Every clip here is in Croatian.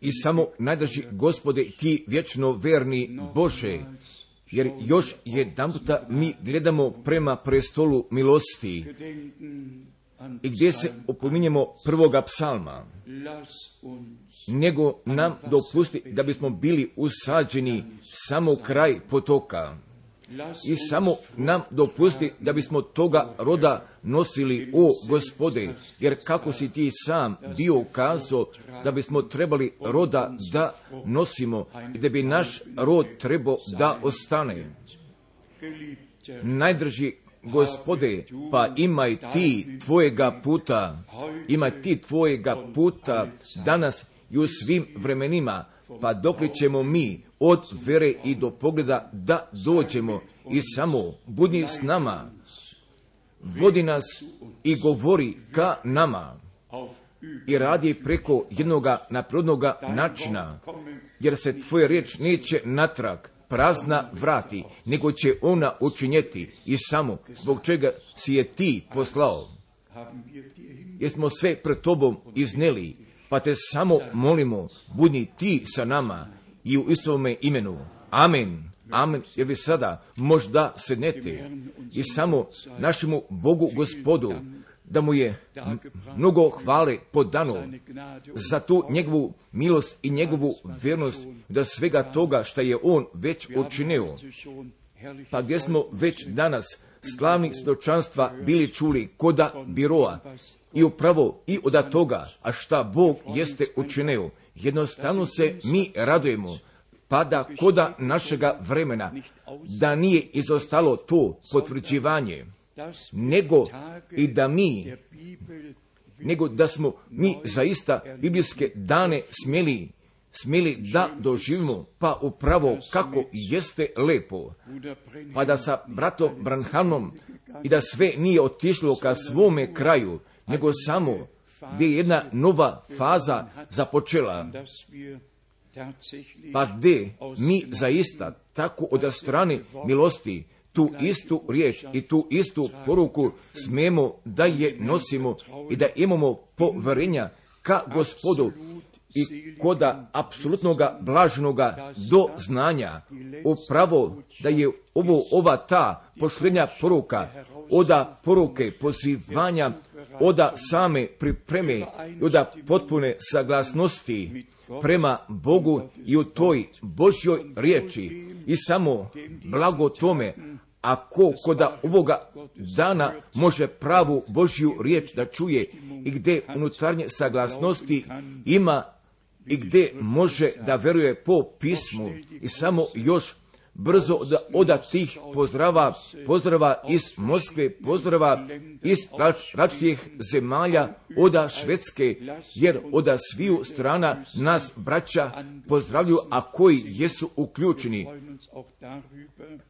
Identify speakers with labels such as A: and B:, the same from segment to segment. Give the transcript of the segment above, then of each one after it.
A: I samo najdrži gospode ti vječno verni Bože, jer još jedan puta mi gledamo prema prestolu milosti. I gdje se opominjemo prvoga psalma, nego nam dopusti da bismo bili usađeni samo kraj potoka i samo nam dopusti da bismo toga roda nosili, o gospode, jer kako si ti sam bio kazao da bismo trebali roda da nosimo i da bi naš rod trebao da ostane. Najdrži gospode, pa imaj ti tvojega puta, imaj ti tvojega puta danas i u svim vremenima, pa dok ćemo mi od vere i do pogleda da dođemo i samo budi s nama, vodi nas i govori ka nama. I radi preko jednoga naprodnoga načina, jer se tvoja riječ neće natrag prazna vrati, nego će ona učinjeti i samo zbog čega si je ti poslao. Jer smo sve pred tobom izneli, pa te samo molimo, budi ti sa nama i u istome imenu. Amen. Amen. Jer vi sada možda sednete i samo našemu Bogu gospodu da mu je mnogo hvale podano za tu njegovu milost i njegovu vjernost da svega toga što je on već učinio. Pa gdje smo već danas slavnih svjedočanstva bili čuli koda biroa i upravo i od toga, a šta Bog jeste učinio, jednostavno se mi radujemo, pa da koda našega vremena, da nije izostalo to potvrđivanje, nego i da mi, nego da smo mi zaista biblijske dane smjeli smjeli da doživimo, pa upravo kako jeste lepo, pa da sa bratom Branhamom i da sve nije otišlo ka svome kraju, nego samo gdje je jedna nova faza započela, pa gdje mi zaista tako od strane milosti tu istu riječ i tu istu poruku smemo da je nosimo i da imamo poverenja ka gospodu i koda apsolutnoga blažnoga do znanja. Upravo da je ovo ova ta pošljenja poruka, oda poruke pozivanja, oda same pripreme, oda potpune saglasnosti prema Bogu i u toj Božjoj riječi. I samo blago tome ako koda ovoga dana može pravu Božju riječ da čuje i gdje unutarnje saglasnosti ima i gdje može da veruje po pismu. I samo još brzo da oda tih pozdrava, pozdrava iz Moskve, pozdrava iz različitih zemalja, oda Švedske, jer oda sviju strana nas braća pozdravljuju, a koji jesu uključeni.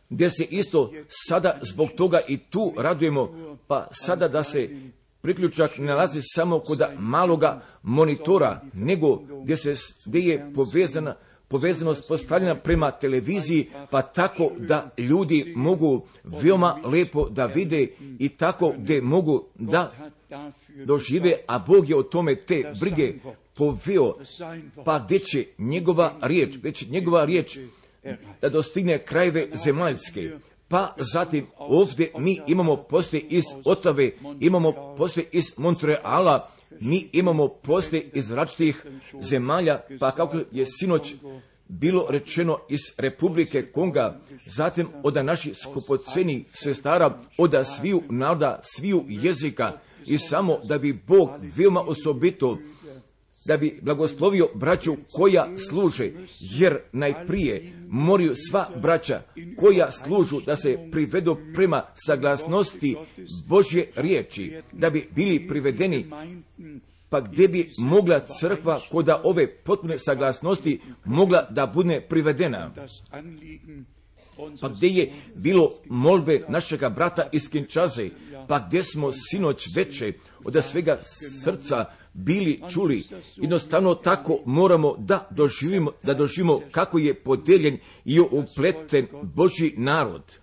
A: Gdje se isto sada zbog toga i tu radujemo, pa sada da se priključak ne nalazi samo kod maloga monitora, nego gdje, se, gdje je povezana povezanost postavljena prema televiziji, pa tako da ljudi mogu veoma lepo da vide i tako gdje mogu da dožive, a Bog je o tome te brige poveo, pa gdje će njegova riječ, će njegova riječ da dostigne krajeve zemaljske, pa zatim ovdje mi imamo poslije iz Otave, imamo poslije iz Montreala, mi imamo poslije iz različitih zemalja, pa kako je sinoć bilo rečeno iz Republike Konga, zatim od naših skupoceni sestara, od sviju naroda, sviju jezika i samo da bi Bog veoma osobito da bi blagoslovio braću koja služe, jer najprije moraju sva braća koja služu da se privedu prema saglasnosti Božje riječi, da bi bili privedeni pa gdje bi mogla crkva koda ove potpune saglasnosti mogla da bude privedena. Pa gdje je bilo molbe našega brata iz Kinčaze, pa gdje smo sinoć veče od svega srca bili čuli. Jednostavno tako moramo da doživimo, da doživimo kako je podijeljen i upleten Boži narod.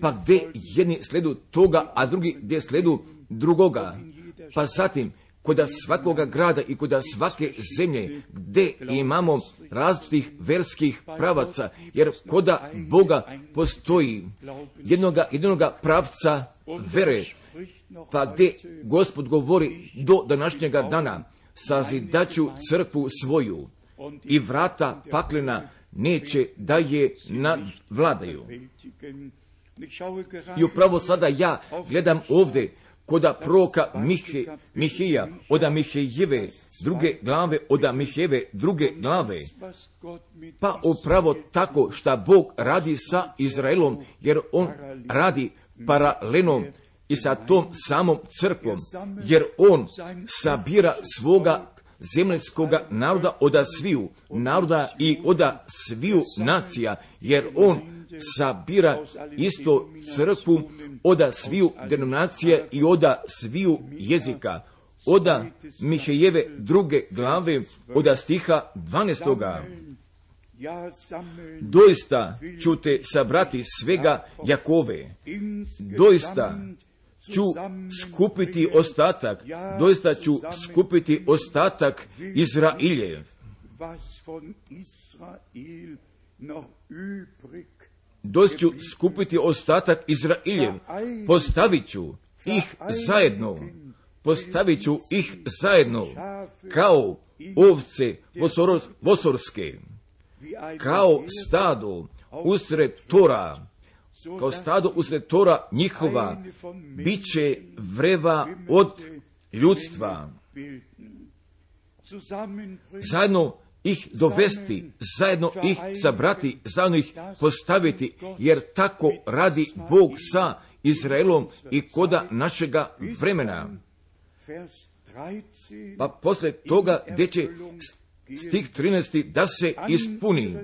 A: Pa gdje jedni sledu toga, a drugi gdje sledu drugoga. Pa zatim kod svakoga grada i kod svake zemlje gdje imamo različitih verskih pravaca, jer koda Boga postoji jednoga, jednoga pravca vere, pa gdje gospod govori do današnjega dana, sazidaću crkvu svoju i vrata paklena neće da je nadvladaju. I upravo sada ja gledam ovdje koda proka Mihe, Mihija, oda Mihejeve druge glave, oda Mihejeve druge glave. Pa upravo tako šta Bog radi sa Izraelom, jer On radi paralelno i sa tom samom crkvom, jer On sabira svoga zemljskoga naroda oda sviju, naroda i oda sviju nacija, jer On sabira isto crkvu oda sviju denominacije i oda sviju jezika. Oda Mihejeve druge glave, oda stiha 12. Doista ću te sabrati svega Jakove. Doista ću skupiti ostatak, doista ću skupiti ostatak Izrailjev. Doći ću skupiti ostatak Izrailjev, postavit ću ih zajedno, postavit ću ih zajedno, kao ovce vosorske, kao stado usred tora, kao stado usred tora njihova, bit će vreva od ljudstva. Zajedno ih dovesti, zajedno ih sabrati, zajedno ih postaviti, jer tako radi Bog sa Izraelom i koda našega vremena. Pa posle toga gdje će stih 13. da se ispuni,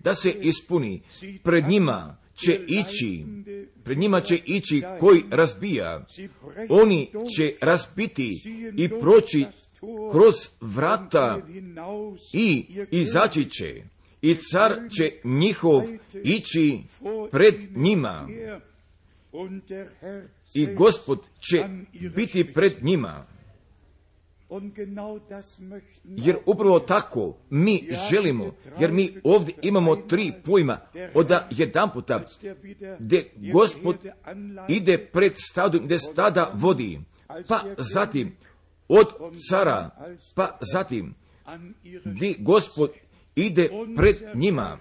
A: da se ispuni, pred njima će ići, pred njima će ići koji razbija, oni će razbiti i proći kroz vrata i izaći će i car će njihov ići pred njima i gospod će biti pred njima. Jer upravo tako mi želimo, jer mi ovdje imamo tri pojma, od jedan puta gdje gospod ide pred stadom, gdje stada vodi, pa zatim od cara, pa zatim di gospod ide pred njima,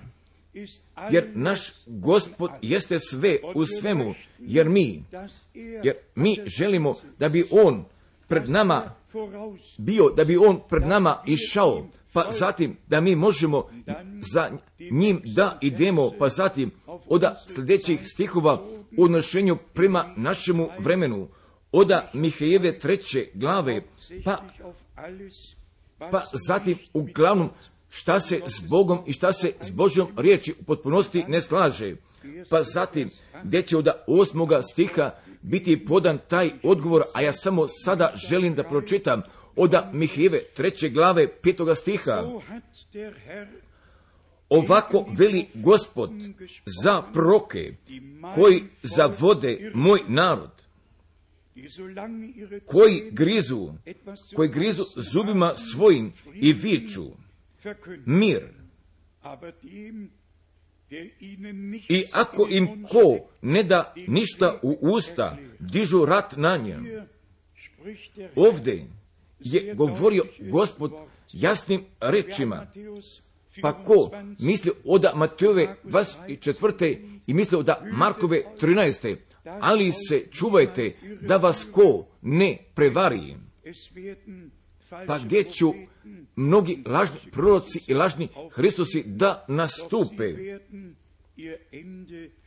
A: jer naš gospod jeste sve u svemu, jer mi, jer mi želimo da bi on pred nama bio, da bi on pred nama išao, pa zatim da mi možemo za njim da idemo, pa zatim od sljedećih stihova u odnošenju prema našemu vremenu, oda Mihajeve treće glave, pa, pa zatim uglavnom šta se s Bogom i šta se s Božjom riječi u potpunosti ne slaže. Pa zatim, gdje će od osmoga stiha biti podan taj odgovor, a ja samo sada želim da pročitam oda Mihajeve treće glave petoga stiha. Ovako veli gospod za proke koji zavode moj narod koji grizu, koji grizu zubima svojim i viču mir. I ako im ko ne da ništa u usta, dižu rat na njem. Ovdje je govorio gospod jasnim rečima. Pa ko misli oda Mateove 24. i misli oda Markove 13 ali se čuvajte da vas ko ne prevari. Pa gdje ću mnogi lažni proroci i lažni Hristosi da nastupe?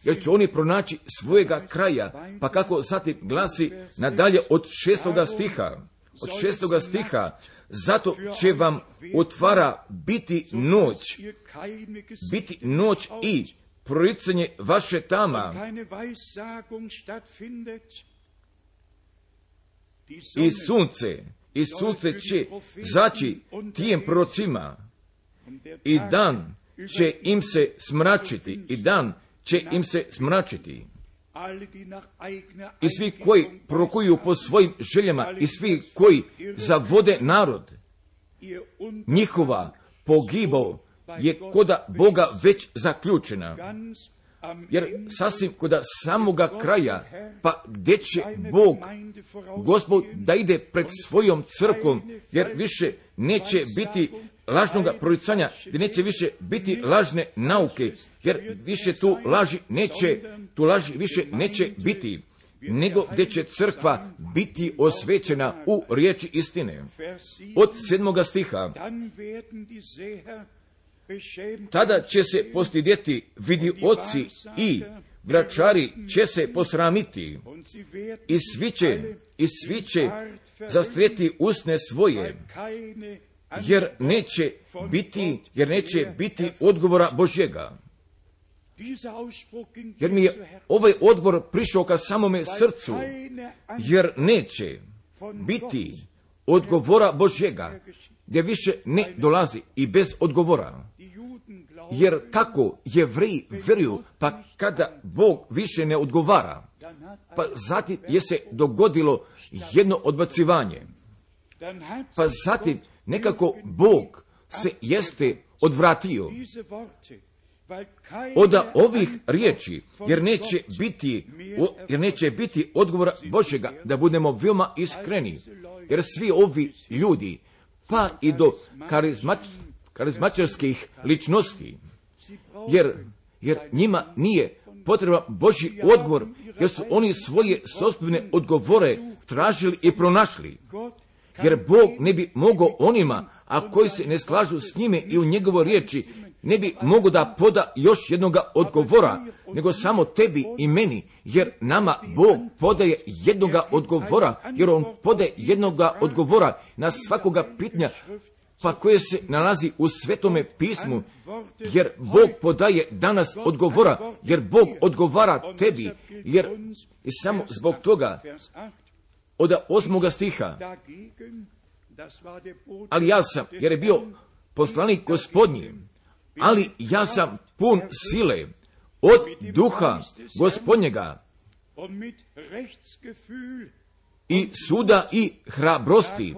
A: Jer će oni pronaći svojega kraja, pa kako zatim glasi nadalje od šestoga stiha. Od šestoga stiha, zato će vam otvara biti noć, biti noć i proricanje vaše tama. I sunce, i sunce će zaći tijem prorocima i dan će im se smračiti, i dan će im se smračiti. i svi koji prokuju po svojim željama i svi koji zavode narod, njihova pogibao je koda Boga već zaključena. Jer sasvim koda samoga kraja, pa gdje će Bog, Gospod, da ide pred svojom crkom, jer više neće biti lažnoga proricanja, gdje neće više biti lažne nauke, jer više tu laži neće, tu laži više neće biti, nego gdje će crkva biti osvećena u riječi istine. Od sedmoga stiha, tada će se postidjeti vidi oci i vračari će se posramiti i svi će, i svi će zastrijeti usne svoje, jer neće biti, jer neće biti odgovora Božjega. Jer mi je ovaj odgovor prišao ka samome srcu, jer neće biti odgovora Božjega, gdje više ne dolazi i bez odgovora. Jer kako jevreji vjeruju, pa kada Bog više ne odgovara, pa zatim je se dogodilo jedno odbacivanje. Pa zatim nekako Bog se jeste odvratio od ovih riječi, jer neće biti, jer neće biti odgovora Božega, da budemo veoma iskreni, jer svi ovi ljudi, pa i do karizmač, karizmačarskih ličnosti, jer, jer njima nije potreba Boži odgovor, jer su oni svoje sobstvene odgovore tražili i pronašli. Jer Bog ne bi mogao onima, a koji se ne slažu s njime i u njegovo riječi, ne bi mogao da poda još jednoga odgovora, nego samo tebi i meni, jer nama Bog podaje jednoga odgovora, jer On podaje jednoga odgovora na svakoga pitnja, pa koje se nalazi u svetome pismu, jer Bog podaje danas odgovora, jer Bog odgovara tebi, jer i samo zbog toga od osmoga stiha, ali ja sam, jer je bio poslanik gospodnji, ali ja sam pun sile od duha gospodnjega i suda i hrabrosti,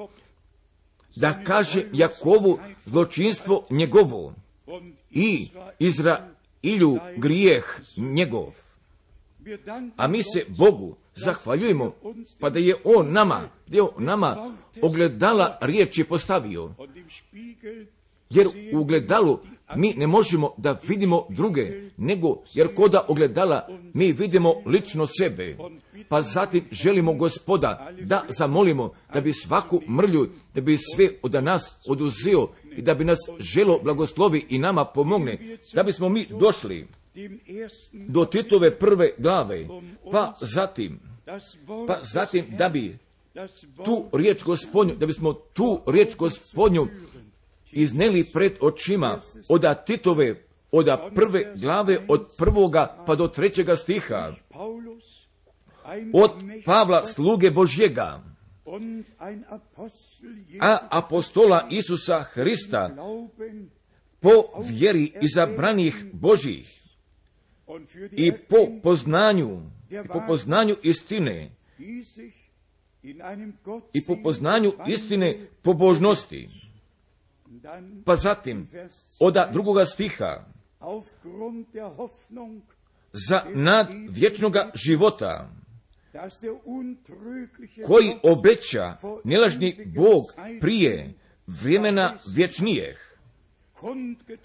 A: da kaže Jakovu zločinstvo njegovo i Izrailju grijeh njegov. A mi se Bogu zahvaljujemo, pa da je On nama, da je nama ogledala riječi postavio. Jer u ogledalu mi ne možemo da vidimo druge, nego jer koda ogledala mi vidimo lično sebe. Pa zatim želimo gospoda da zamolimo da bi svaku mrlju, da bi sve od nas oduzeo i da bi nas želo blagoslovi i nama pomogne, da bismo mi došli do Titove prve glave, pa zatim, pa zatim da bi tu riječ gospodnju, da bismo tu riječ gospodnju izneli pred očima od Titove, od prve glave, od prvoga pa do trećega stiha, od Pavla sluge Božjega, a apostola Isusa Hrista po vjeri izabranih Božih i po poznanju, i po poznanju istine i po poznanju istine pobožnosti. Pa zatim, od drugoga stiha, za nad vječnoga života, koji obeća nelažni Bog prije vremena vječnijeh,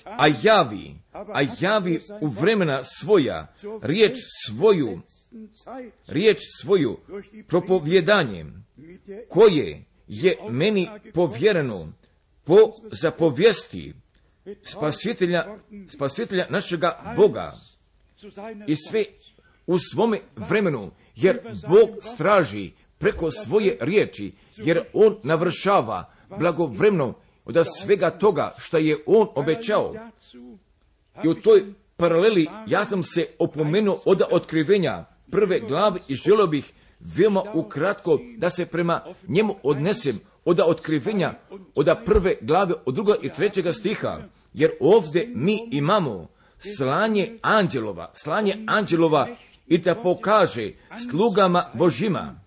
A: a javi, a javi u vremena svoja riječ svoju, riječ svoju propovjedanjem, koje je meni povjereno po zapovijesti spasitelja, spasitelja našega Boga i sve u svome vremenu, jer Bog straži preko svoje riječi, jer On navršava blagovremno od svega toga što je On obećao. I u toj paraleli ja sam se opomenuo od otkrivenja prve glave i želio bih veoma ukratko da se prema njemu odnesem od otkrivenja, od prve glave, od druga i trećega stiha, jer ovdje mi imamo slanje anđelova, slanje anđelova i da pokaže slugama Božima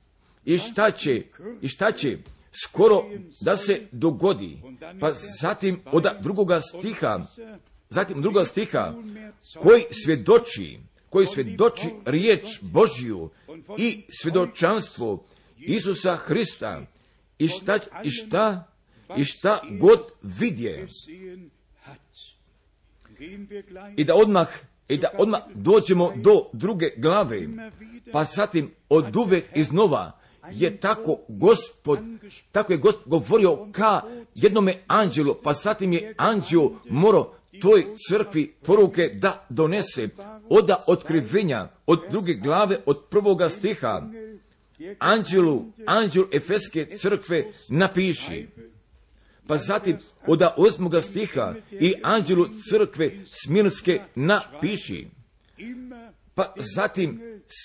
A: i šta će, i šta će skoro da se dogodi. Pa zatim od drugoga stiha, zatim drugoga stiha, koji svjedoči, koji svjedoči riječ Božju i svjedočanstvo Isusa Hrista i šta, i šta, i šta god vidje. I da odmah, i da odmah dođemo do druge glave, pa zatim od uvek iznova je tako gospod, tako je gospod govorio ka jednome anđelu, pa zatim je anđeo morao toj crkvi poruke da donese oda otkrivenja od druge glave, od prvoga stiha. Anđelu, anđel Efeske crkve napiši. Pa zatim od osmoga stiha i anđelu crkve Smirnske napiši. Pa zatim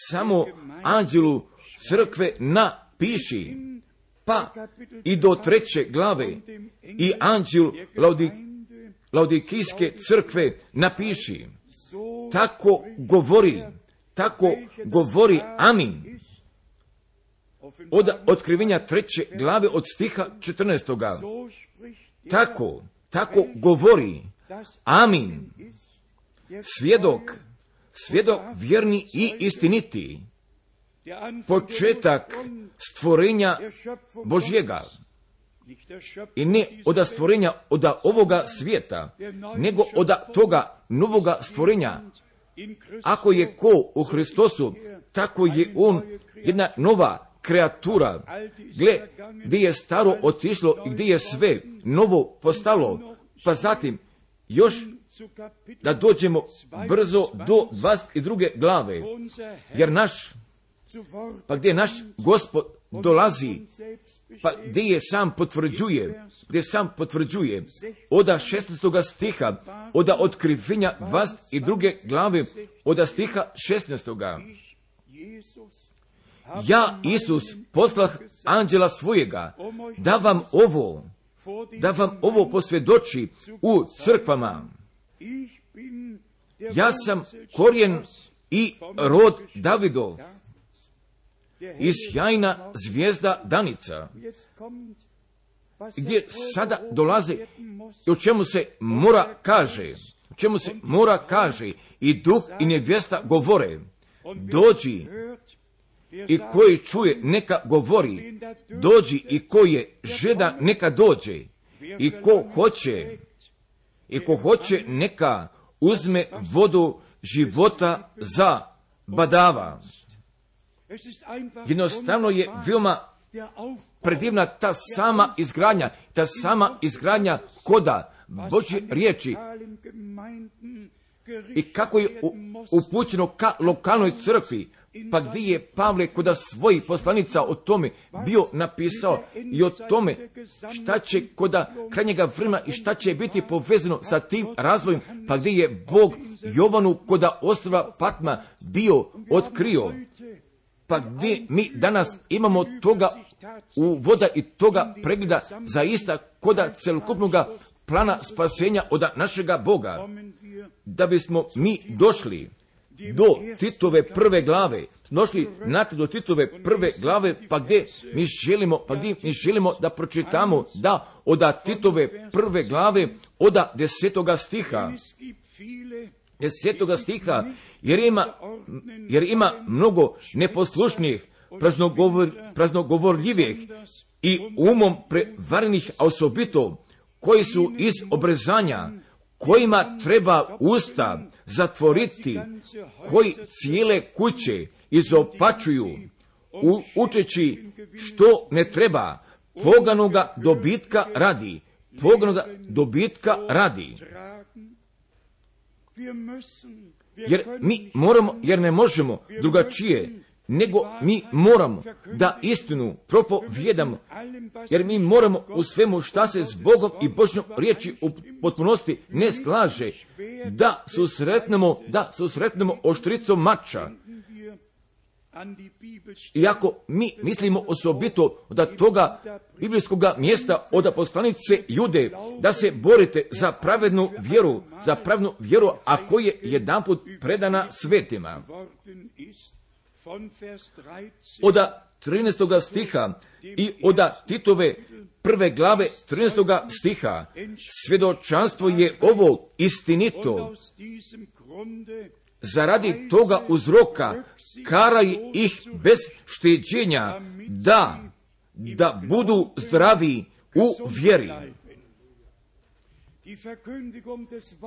A: samo anđelu crkve napiši, pa i do treće glave i anđel Laudik, Laudikijske crkve napiši. Tako govori, tako govori Amin. Od otkrivenja treće glave od stiha 14. Tako, tako govori Amin. Svjedok, svjedok vjerni i istiniti početak stvorenja Božjega. I ne od stvorenja od ovoga svijeta, nego od toga novoga stvorenja. Ako je ko u Hristosu, tako je on jedna nova kreatura, gle, gdje je staro otišlo i gdje je sve novo postalo, pa zatim još da dođemo brzo do 22. glave, jer naš pa gdje naš gospod dolazi, pa gdje je sam potvrđuje, gdje sam potvrđuje, oda 16. stiha, oda otkrivenja 22. glave, oda stiha 16. Ja, Isus, poslah anđela svojega, da vam ovo, da vam ovo posvjedoči u crkvama. Ja sam korijen i rod Davidov i sjajna zvijezda Danica, gdje sada dolaze i o čemu se mora kaže, o čemu se mora kaže i duh i nevjesta govore, dođi i koji čuje neka govori, dođi i koji je žeda neka dođe. I ko hoće, i ko hoće neka uzme vodu života za badava. Jednostavno je veoma predivna ta sama izgradnja, ta sama izgradnja koda Božje riječi. I kako je upućeno ka lokalnoj crkvi, pa gdje je Pavle koda svojih poslanica o tome bio napisao i o tome šta će koda krajnjega vremena i šta će biti povezano sa tim razvojem, pa gdje je Bog Jovanu koda ostrava Patma bio otkrio? Pa gdje mi danas imamo toga u voda i toga pregleda zaista koda celokupnog plana spasenja od našega Boga, da bismo mi došli do Titove prve glave, došli nakon do Titove prve glave, pa gdje mi želimo, pa gdje mi želimo da pročitamo da od Titove prve glave, od desetoga stiha, desetoga stiha, jer ima, jer ima mnogo neposlušnih, praznogovor, praznogovorljivih i umom prevarenih osobito, koji su iz obrezanja, kojima treba usta zatvoriti, koji cijele kuće izopačuju, u, učeći što ne treba, poganoga dobitka radi, poganoga dobitka radi. Jer mi moramo, jer ne možemo drugačije, nego mi moramo da istinu propovjedamo, jer mi moramo u svemu šta se s Bogom i Božjom riječi u potpunosti ne slaže, da susretnemo, da susretnemo oštricom mača, iako mi mislimo osobito da toga biblijskog mjesta od poslanice Jude, da se borite za pravednu vjeru, za pravednu vjeru, a koja je jedanput predana svetima. Od 13. stiha i od Titove prve glave 13. stiha svjedočanstvo je ovo istinito zaradi toga uzroka karaj ih bez šteđenja da da budu zdravi u vjeri.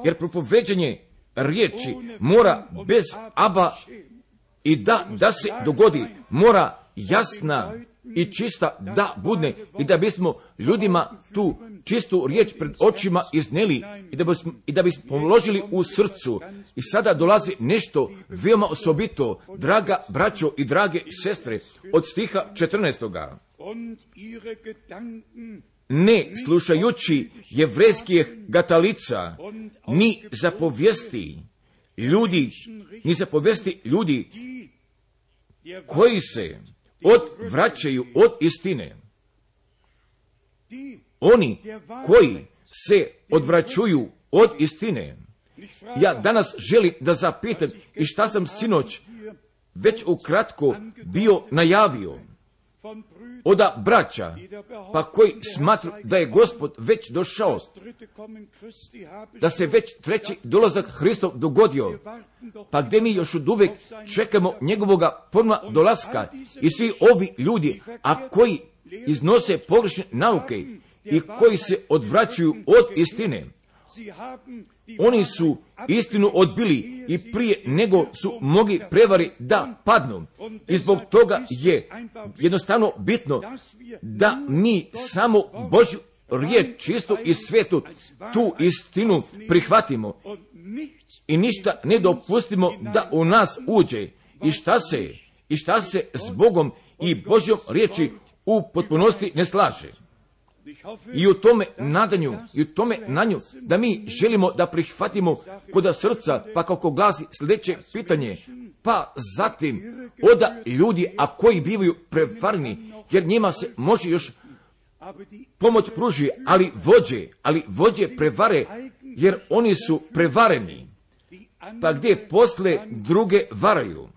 A: Jer propoveđenje riječi mora bez aba i da, da se dogodi, mora jasna i čista da budne i da bismo ljudima tu čistu riječ pred očima izneli i da bismo, i da bismo položili u srcu. I sada dolazi nešto veoma osobito, draga braćo i drage sestre, od stiha 14 ne slušajući jevrejskih gatalica, ni zapovijesti ljudi, ni zapovijesti ljudi koji se odvraćaju od istine. Oni koji se odvraćuju od istine. Ja danas želim da zapitam i šta sam sinoć već ukratko bio najavio oda braća, pa koji smatru da je gospod već došao, da se već treći dolazak Hristov dogodio, pa gdje mi još od uvijek čekamo njegovoga ponovna dolaska i svi ovi ljudi, a koji iznose pogrešne nauke i koji se odvraćaju od istine, oni su istinu odbili i prije nego su mogli prevari da padnu. I zbog toga je jednostavno bitno da mi samo Božju riječ čistu i svetu tu istinu prihvatimo i ništa ne dopustimo da u nas uđe. I šta se, i šta se s Bogom i Božjom riječi u potpunosti ne slaže. I u tome nadanju, i u tome nanju, da mi želimo da prihvatimo kod srca, pa kako glasi sljedeće pitanje, pa zatim oda ljudi, a koji bivaju prevarni, jer njima se može još pomoć pruži, ali vođe, ali vođe prevare, jer oni su prevareni. Pa gdje posle druge varaju.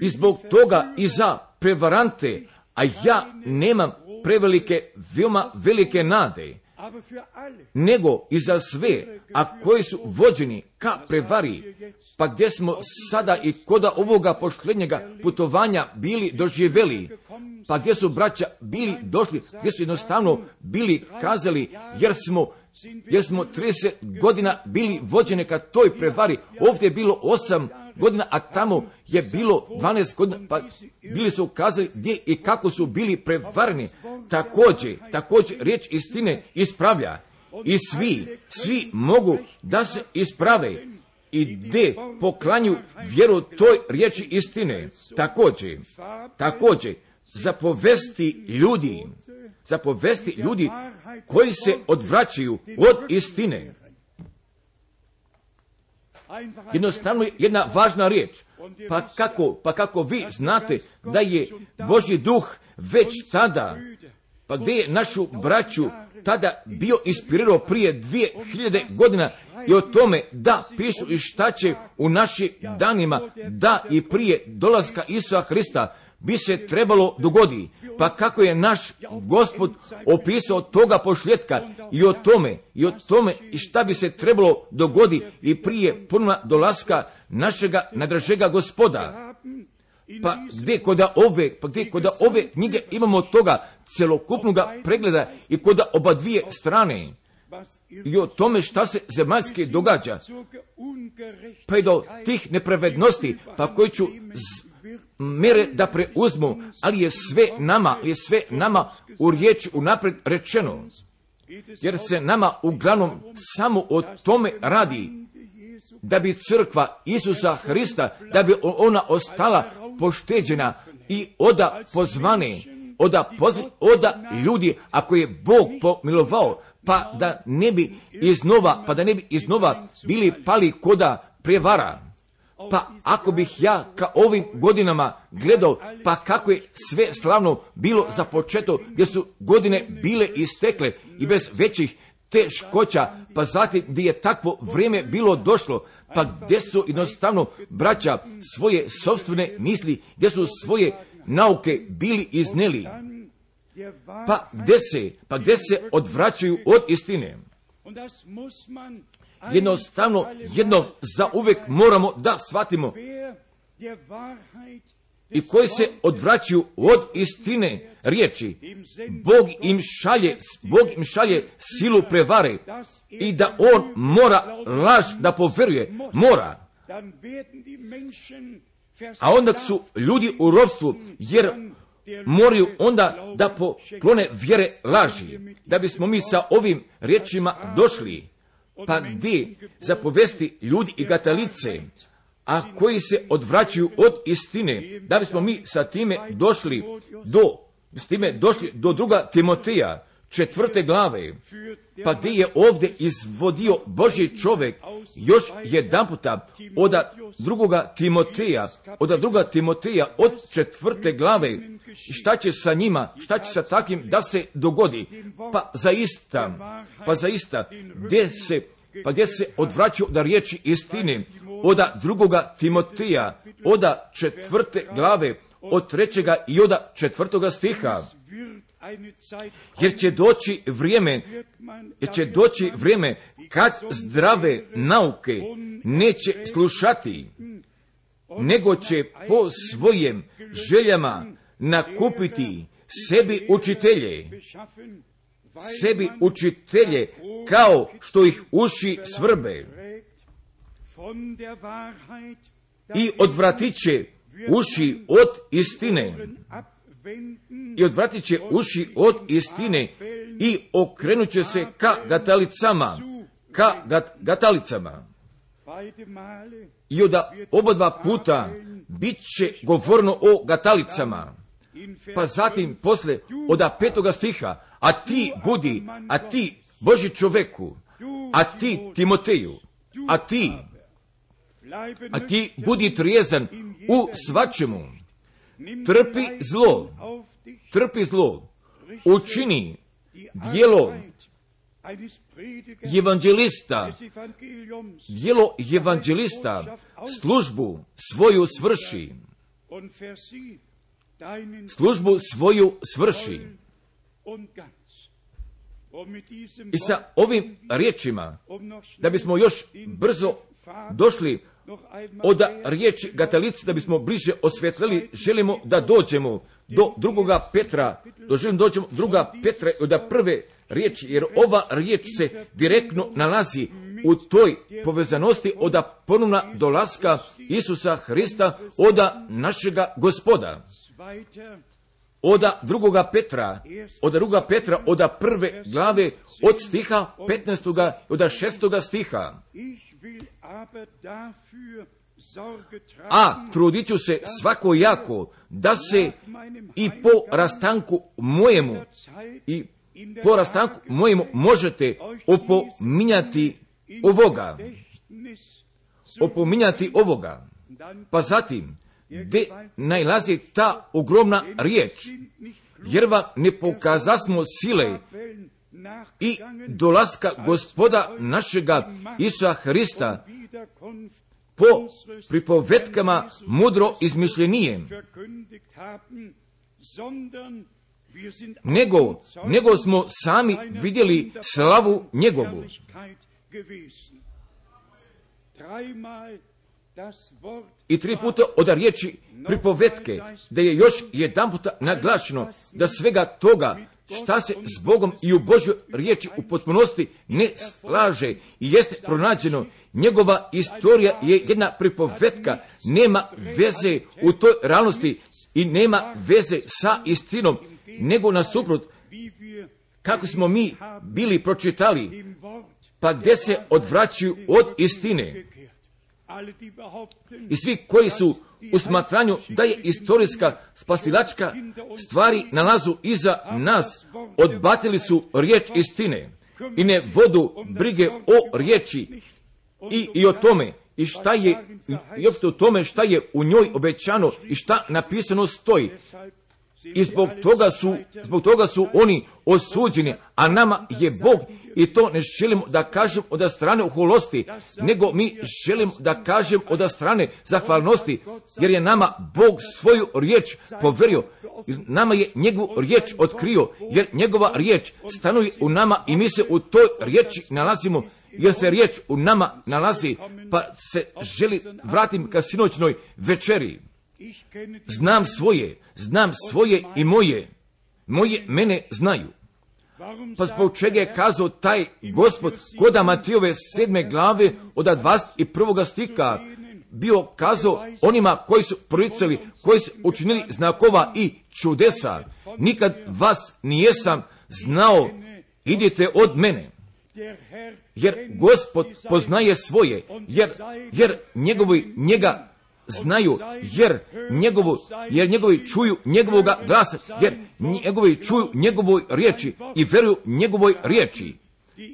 A: I zbog toga i za prevarante, a ja nemam prevelike, veoma velike nade, nego i za sve, a koji su vođeni ka prevari, pa gdje smo sada i koda ovoga pošlednjega putovanja bili doživjeli, pa gdje su braća bili došli, gdje su jednostavno bili kazali, jer smo jer smo 30 godina bili vođene ka toj prevari, ovdje je bilo 8 godina, a tamo je bilo 12 godina, pa bili su ukazali gdje i kako su bili prevarni. Također, također riječ istine ispravlja i svi, svi mogu da se isprave i gdje poklanju vjeru toj riječi istine. Također, također, zapovesti ljudi, zapovesti ljudi koji se odvraćaju od istine. Jednostavno je jedna važna riječ. Pa kako, pa kako vi znate da je Božji duh već tada, pa gdje je našu braću tada bio inspirirao prije dvije hiljade godina i o tome da pišu i šta će u našim danima, da i prije dolaska Isusa Hrista bi se trebalo dogodi. Pa kako je naš gospod opisao toga pošljetka i o tome, i o tome i šta bi se trebalo dogodi i prije puna dolaska našega nadražega gospoda. Pa gdje kod ove, pa gdje kod ove knjige imamo toga celokupnog pregleda i kod oba dvije strane i o tome šta se zemaljski događa, pa i do tih nepravednosti, pa koji ću mere da preuzmu, ali je sve nama, je sve nama u riječi unapred rečeno. Jer se nama uglavnom samo o tome radi, da bi crkva Isusa Hrista, da bi ona ostala pošteđena i oda pozvane, oda, pozv, oda ljudi, ako je Bog pomilovao, pa da ne bi iznova, pa da ne bi iznova bili pali koda prevara. Pa ako bih ja ka ovim godinama gledao, pa kako je sve slavno bilo za početo, gdje su godine bile istekle i bez većih teškoća, pa zatim gdje je takvo vrijeme bilo došlo, pa gdje su jednostavno braća svoje sobstvene misli, gdje su svoje nauke bili izneli, pa gdje se, pa gdje se odvraćaju od istine. Jednostavno, jedno za uvijek moramo da shvatimo i koji se odvraćaju od istine riječi. Bog im šalje, Bog im šalje silu prevare i da on mora laž da poveruje, mora. A onda su ljudi u robstvu, jer moraju onda da poklone vjere laži, da bismo mi sa ovim riječima došli. Pa gdje? Zapovesti ljudi i gatalice, a koji se odvraćaju od istine, da bismo mi sa time došli do, s time došli do druga Timoteja, četvrte glave, pa gdje je ovdje izvodio Božji čovjek? Još jedan puta od drugoga Timoteja, od druga Timoteja od četvrte glave, šta će sa njima, šta će sa takim da se dogodi, pa zaista, pa zaista, gdje se, pa gdje se odvraćaju da riječi istine, oda drugoga Timotija, oda četvrte glave, od trećega i oda četvrtoga stiha. Jer će doći vrijeme, jer će doći vrijeme kad zdrave nauke neće slušati, nego će po svojim željama nakupiti sebi učitelje, sebi učitelje kao što ih uši svrbe. I odvratit će uši od istine i odvratit će uši od istine i okrenut će se ka gatalicama, ka gatalicama. I od oba dva puta bit će govorno o gatalicama. Pa zatim posle od petoga stiha, a ti budi, a ti Boži čoveku, a ti Timoteju, a ti a ti budi trijezan u svačemu. Trpi zlo, trpi zlo, učini dijelo evanđelista, dijelo evanđelista, službu svoju svrši, službu svoju svrši. I sa ovim riječima, da bismo još brzo došli od riječi Gatalici da bismo bliže osvjetlili, želimo da dođemo do drugoga Petra, želimo dođemo druga Petra od prve riječi, jer ova riječ se direktno nalazi u toj povezanosti od ponovna dolaska Isusa Hrista od našega gospoda. Od drugoga Petra, od druga Petra, od prve glave, od stiha 15. od 6. stiha a trudit ću se svako jako da se i po rastanku mojemu i po rastanku mojemu možete opominjati ovoga. Opominjati ovoga. Pa zatim, gdje najlazi ta ogromna riječ, jer vam ne pokazasmo sile i dolaska gospoda našega Isusa Hrista po pripovetkama mudro izmišljenije, nego, nego smo sami vidjeli slavu njegovu. I tri puta od riječi pripovetke, da je još jedan puta naglašeno da svega toga šta se s Bogom i u Božoj riječi u potpunosti ne slaže i jeste pronađeno. Njegova istorija je jedna pripovetka, nema veze u toj realnosti i nema veze sa istinom, nego nasuprot kako smo mi bili pročitali, pa gdje se odvraćaju od istine. I svi koji su u smatranju da je istorijska spasilačka stvari nalazu iza nas, odbacili su riječ istine i ne vodu brige o riječi i, i o tome i šta je, i o tome šta je u njoj obećano i šta napisano stoji. i zbog toga su, zbog toga su oni osuđeni, a nama je Bog i to ne želimo da kažem od strane uholosti, nego mi želimo da kažem od strane zahvalnosti, jer je nama Bog svoju riječ poverio, nama je njegovu riječ otkrio, jer njegova riječ stanuje u nama i mi se u toj riječi nalazimo, jer se riječ u nama nalazi, pa se želi vratim ka sinoćnoj večeri. Znam svoje, znam svoje i moje. Moje mene znaju. Pa zbog čega je kazao taj gospod koda Matijove sedme glave od 21. stika bio kazao onima koji su proricali, koji su učinili znakova i čudesa. Nikad vas nijesam znao, idite od mene. Jer gospod poznaje svoje, jer, jer njegovi njega znaju, jer njegovu, jer njegovi čuju njegovoga glasa, jer njegovi čuju njegovoj riječi i veruju njegovoj riječi.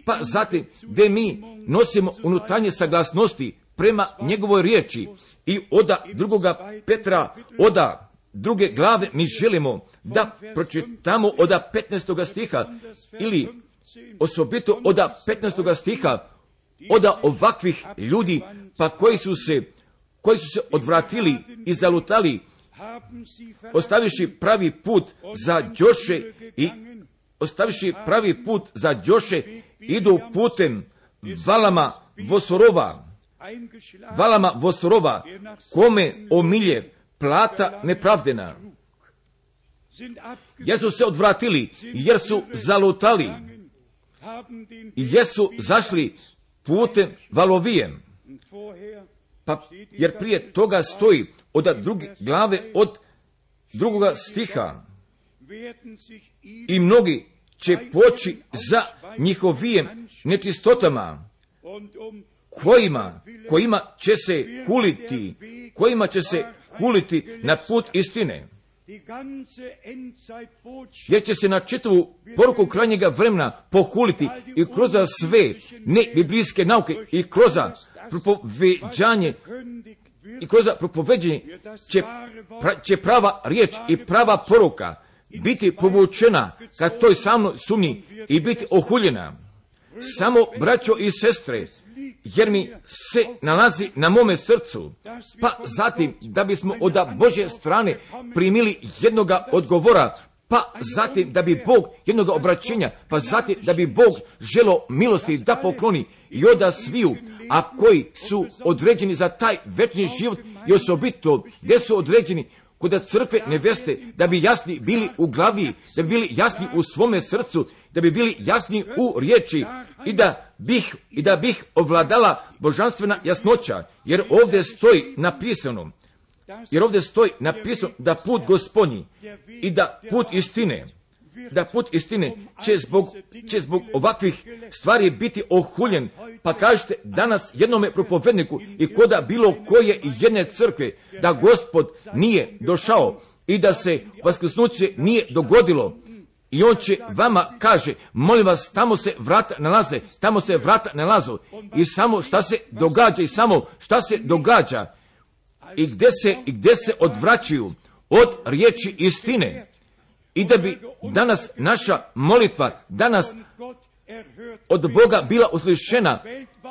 A: Pa zatim, gdje mi nosimo unutarnje saglasnosti prema njegovoj riječi i oda drugoga Petra, oda druge glave mi želimo da pročitamo oda 15. stiha ili osobito oda 15. stiha oda ovakvih ljudi pa koji su se koji su se odvratili i zalutali, ostaviši pravi put za Đoše i ostaviši pravi put za Đoše, idu putem valama Vosorova, valama Vosorova, kome omilje plata nepravdena. Jer su se odvratili, jer su zalutali, jer su zašli putem valovijem. Pa, jer prije toga stoji od druge glave od drugoga stiha i mnogi će poći za njihovijem nečistotama kojima, kojima će se huliti, kojima će se huliti na put istine. Jer će se na čitavu poruku krajnjega vremena pohuliti i kroz sve ne biblijske nauke i kroz propoveđanje i kroz propoveđanje će, pra, će prava riječ i prava poruka biti povučena ka toj samoj sumnji i biti ohuljena. Samo braćo i sestre, jer mi se nalazi na mome srcu, pa zatim da bismo od Bože strane primili jednoga odgovora, pa zatim da bi Bog jednog obraćenja, pa zatim da bi Bog želo milosti da pokloni i oda sviju, a koji su određeni za taj večni život i osobito gdje su određeni kod crkve neveste, da bi jasni bili u glavi, da bi bili jasni u svome srcu, da bi bili jasni u riječi i da bih, i da bih ovladala božanstvena jasnoća, jer ovdje stoji napisano, jer ovdje stoji napisano da put gospodnji i da put istine, da put istine će zbog, će zbog ovakvih stvari biti ohuljen. Pa kažete danas jednome propovedniku i koda bilo koje jedne crkve da gospod nije došao i da se vaskrsnuće nije dogodilo. I on će vama kaže, molim vas, tamo se vrata nalaze, tamo se vrata nalazu. I samo šta se događa i samo šta se događa i gdje se, i gdje se odvraćaju od riječi istine i da bi danas naša molitva, danas od Boga bila uslišena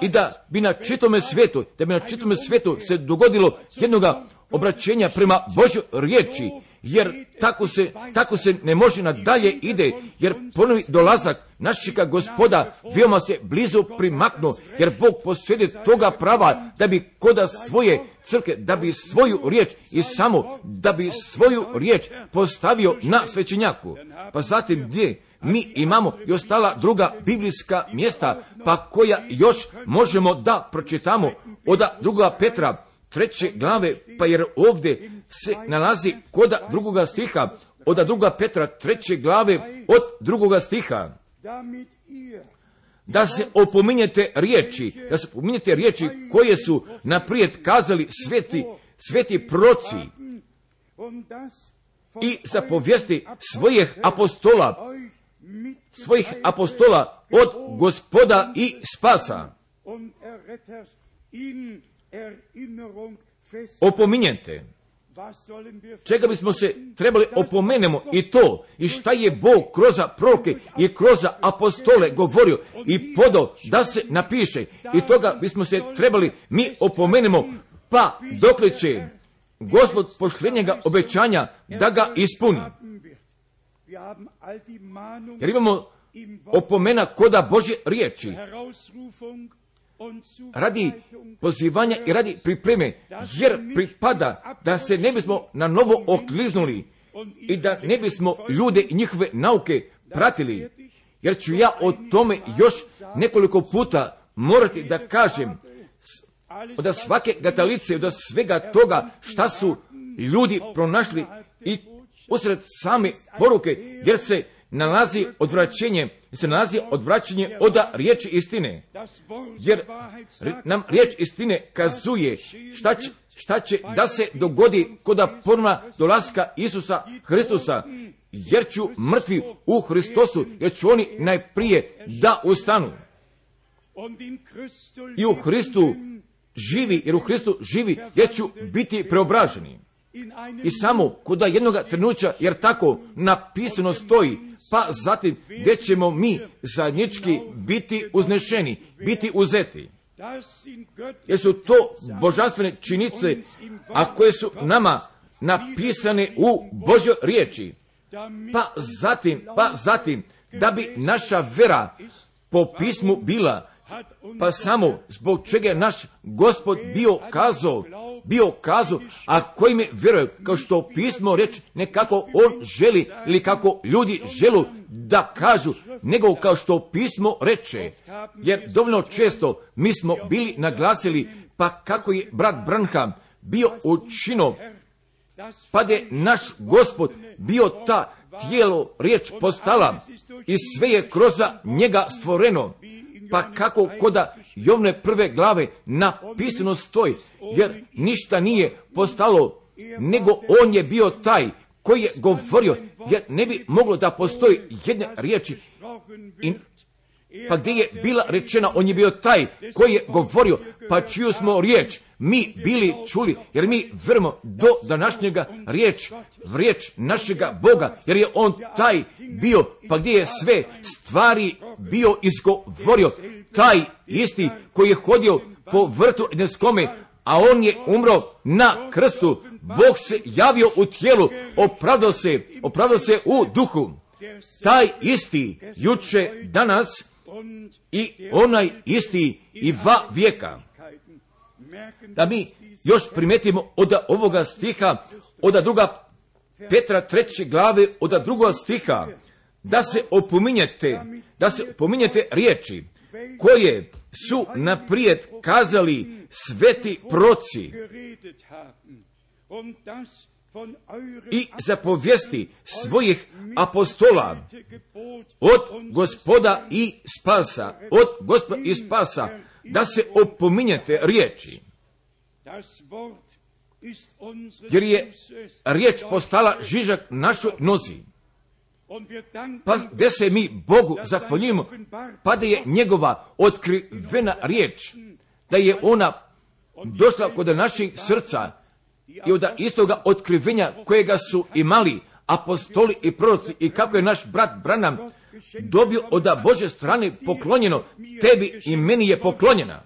A: i da bi na čitome svijetu, da bi na čitome svijetu se dogodilo jednoga obraćenja prema Božoj riječi, jer tako se, tako se ne može nadalje ide, jer ponovi dolazak našega gospoda veoma se blizu primaknu, jer Bog posvede toga prava da bi koda svoje crke, da bi svoju riječ i samo da bi svoju riječ postavio na svećenjaku. Pa zatim gdje mi imamo i ostala druga biblijska mjesta, pa koja još možemo da pročitamo od druga Petra, treće glave, pa jer ovdje se nalazi koda drugoga stiha, od druga Petra treće glave od drugoga stiha. Da se opominjete riječi, da se opominjete riječi koje su naprijed kazali sveti, sveti proci i zapovijesti svojih apostola, svojih apostola od gospoda i spasa. Opominjete. čega bismo se trebali opomenemo i to, i šta je Bog kroz proroke i kroz apostole govorio i podo da se napiše? I toga bismo se trebali mi opomenemo, pa dokle će Gospod pošljenjega obećanja da ga ispuni. Jer imamo opomena koda Bože riječi radi pozivanja i radi pripreme, jer pripada da se ne bismo na novo okliznuli i da ne bismo ljude i njihove nauke pratili, jer ću ja o tome još nekoliko puta morati da kažem. Od svake gatalice, od svega toga šta su ljudi pronašli i usred same poruke, jer se nalazi odvraćenje, se nalazi odvraćenje od riječi istine. Jer nam riječ istine kazuje šta će, šta će da se dogodi kod ponovna dolaska Isusa Hristusa, jer ću mrtvi u Hristosu, jer ću oni najprije da ustanu. I u Hristu živi, jer u Hristu živi, jer ću biti preobraženi. I samo kod jednog trenuća, jer tako napisano stoji, pa zatim gdje ćemo mi zajednički biti uznešeni, biti uzeti. Jer su to božanstvene činice, a koje su nama napisane u Božoj riječi. Pa zatim, pa zatim, da bi naša vera po pismu bila, pa samo zbog čega je naš gospod bio kazao, bio kazao, a koji me vjeruje, kao što pismo reći, ne kako on želi ili kako ljudi želu da kažu, nego kao što pismo reče. Jer dovoljno često mi smo bili naglasili, pa kako je brat Branham bio učino, pa je naš gospod bio ta tijelo riječ postala i sve je kroz njega stvoreno. Pa kako koda Jovne prve glave napisano stoji, jer ništa nije postalo, nego on je bio taj koji je govorio, jer ne bi moglo da postoji jedne riječi, i, pa gdje je bila rečena, on je bio taj koji je govorio, pa čiju smo riječ, mi bili čuli, jer mi vrmo do današnjega riječ, riječ našega Boga, jer je on taj bio, pa gdje je sve stvari bio izgovorio, taj isti koji je hodio po vrtu Edneskome, a on je umro na krstu. Bog se javio u tijelu, opravdao se, opravdao se u duhu. Taj isti juče, danas i onaj isti i va vijeka. Da mi još primetimo od ovoga stiha, od druga Petra treće glave, od druga stiha, da se opominjete, da se opominjete riječi, koje su naprijed kazali sveti proci i zapovijesti svojih apostola od gospoda i spasa, od gospoda i spasa, da se opominjete riječi. Jer je riječ postala žižak našoj nozi. Pa gdje se mi Bogu zahvaljujemo, pa da je njegova otkrivena riječ, da je ona došla kod naših srca i od istoga otkrivenja kojega su imali apostoli i proroci i kako je naš brat Branam dobio od Bože strane poklonjeno, tebi i meni je poklonjena.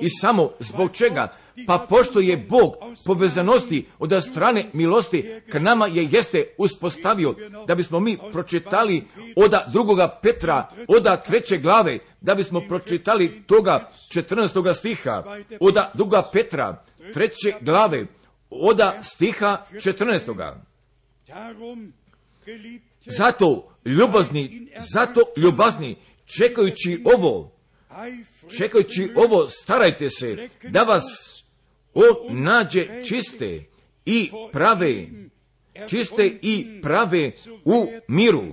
A: I samo zbog čega? Pa pošto je Bog povezanosti od strane milosti k nama je jeste uspostavio da bismo mi pročitali od drugoga Petra, od treće glave, da bismo pročitali toga 14. stiha, od druga Petra, treće glave, od stiha 14. Zato ljubazni, zato ljubazni, čekajući ovo, čekajući ovo, starajte se da vas on nađe čiste i prave, čiste i prave u miru.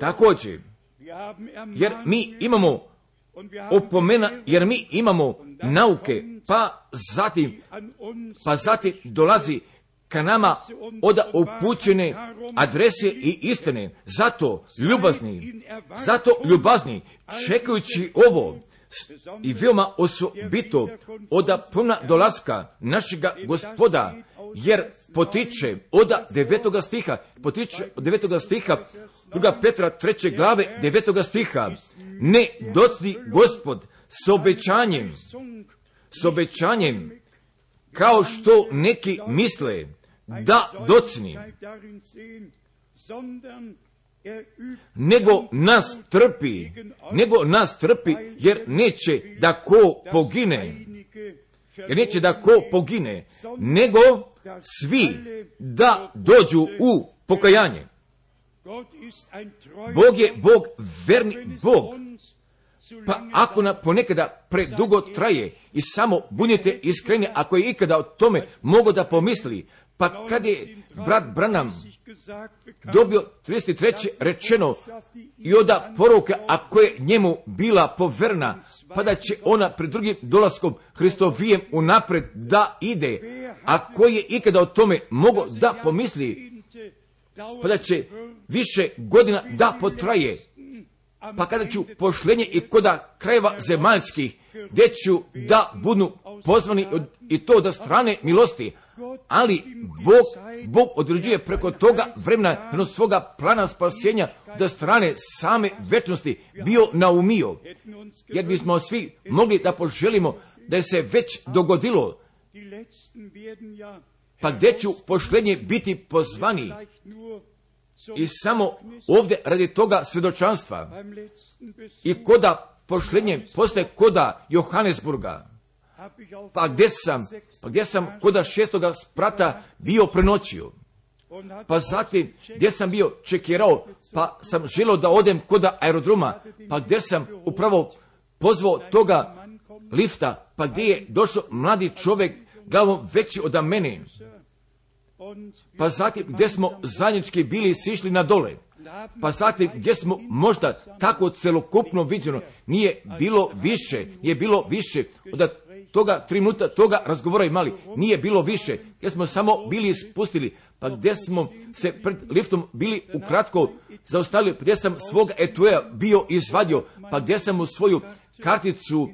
A: Također, jer mi imamo opomena, jer mi imamo nauke, pa zatim, pa zatim dolazi ka nama od upućene adrese i istine. Zato ljubazni, zato ljubazni, čekajući ovo, i veoma osobito od puna dolaska našega gospoda, jer potiče od devetoga stiha, potiče od devetoga stiha, druga Petra treće glave devetoga stiha, ne docni gospod s obećanjem, s obećanjem, kao što neki misle, da docni, nego nas trpi, nego nas trpi, jer neće da ko pogine, jer neće da ko pogine, nego svi da dođu u pokajanje. Bog je Bog, verni Bog. Pa ako na ponekada predugo traje i samo bunjete iskreni, ako je ikada o tome mogo da pomisli, pa kad je brat Branham dobio 33. rečeno i oda poruka, ako je njemu bila poverna, pa da će ona pred drugim dolaskom Hristovijem unapred da ide, a koji je ikada o tome mogo da pomisli, pa da će više godina da potraje, pa kada ću pošlenje i koda krajeva zemaljskih, gdje ću da budu pozvani i to da strane milosti, ali Bog, Bog određuje preko toga vremena jednog svoga plana spasenja da strane same večnosti bio naumio. Jer bismo svi mogli da poželimo da je se već dogodilo. Pa gdje ću pošlenje biti pozvani i samo ovdje radi toga svjedočanstva. I koda pošlenje postaje koda Johannesburga. Pa gdje sam, pa gdje sam koda šestoga sprata bio prenoćio. Pa zatim gdje sam bio čekirao, pa sam želio da odem koda aerodroma, pa gdje sam upravo pozvao toga lifta, pa gdje je došao mladi čovjek glavom veći od mene. Pa zatim gdje smo zajednički bili sišli na dole. Pa zatim gdje smo možda tako celokupno viđeno, nije bilo više, nije bilo više. Od toga tri minuta toga razgovora imali. Nije bilo više, gdje smo samo bili spustili, pa gdje smo se pred liftom bili ukratko zaustavili, gdje sam svog etuea bio izvadio, pa gdje sam mu svoju karticu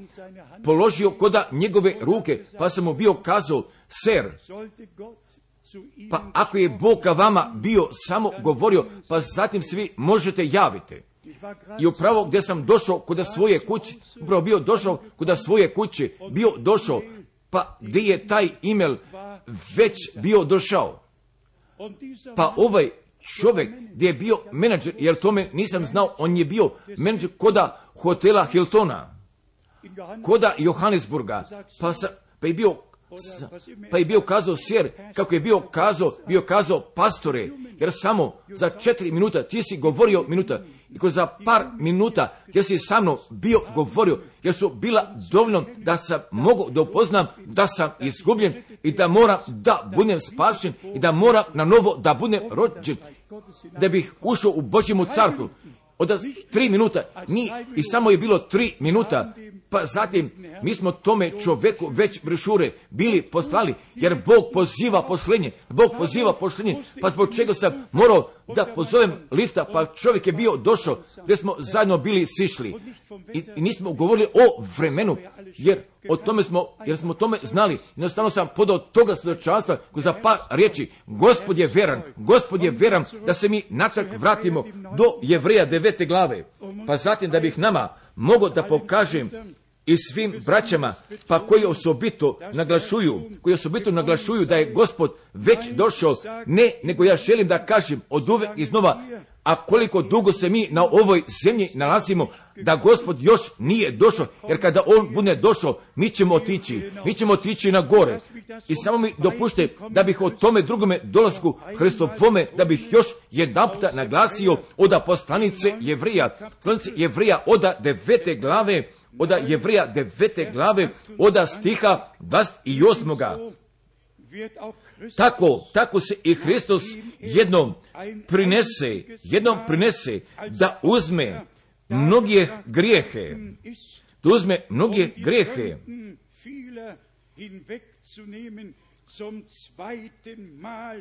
A: položio koda njegove ruke, pa sam mu bio kazao, ser, pa ako je Bog ka vama bio samo govorio, pa zatim svi možete javiti. I upravo gdje sam došao kuda svoje kuće, upravo bio došao kuda svoje kuće, bio došao, pa gdje je taj email već bio došao. Pa ovaj čovjek gdje je bio menadžer, jer tome nisam znao, on je bio menadžer koda hotela Hiltona, koda Johannesburga, pa, sa, pa je bio pa je bio kazao sjer, kako je bio kazao, bio kazao pastore, jer samo za četiri minuta ti si govorio minuta. I ko za par minuta gdje si sa mnom bio govorio, jer su bila dovoljno da sam mogu da upoznam da sam izgubljen i da moram da budem spašen i da moram na novo da budem rođen, da bih ušao u Božjemu carstvu. Od tri minuta, ni, i samo je bilo tri minuta, pa zatim mi smo tome čoveku već brešure bili poslali, jer Bog poziva pošlenje, Bog poziva pošlenje, pa zbog čega sam morao da pozovem lifta, pa čovjek je bio došao, gdje smo zajedno bili sišli. I, i nismo govorili o vremenu, jer o tome smo, jer smo o tome znali. Jednostavno sam podao toga svjedočanstva za par riječi. Gospod je veran, gospod je veran da se mi natrag vratimo do Jevreja devete glave. Pa zatim da bih nama mogo da pokažem i svim braćama, pa koji osobito naglašuju, koji osobito naglašuju da je gospod već došao, ne, nego ja želim da kažem od uvek iznova, a koliko dugo se mi na ovoj zemlji nalazimo, da gospod još nije došao, jer kada on bude došao, mi ćemo otići, mi ćemo otići na gore. I samo mi dopušte da bih o tome drugome dolasku Hristofome, da bih još jedan puta naglasio oda poslanice Jevrija, poslanice Jevrija oda devete glave, oda Jevrija devete glave, oda stiha 28. Tako, tako se i Hristos jednom prinese, jednom prinese da uzme mnogije grijehe, da uzme mnogije grijehe,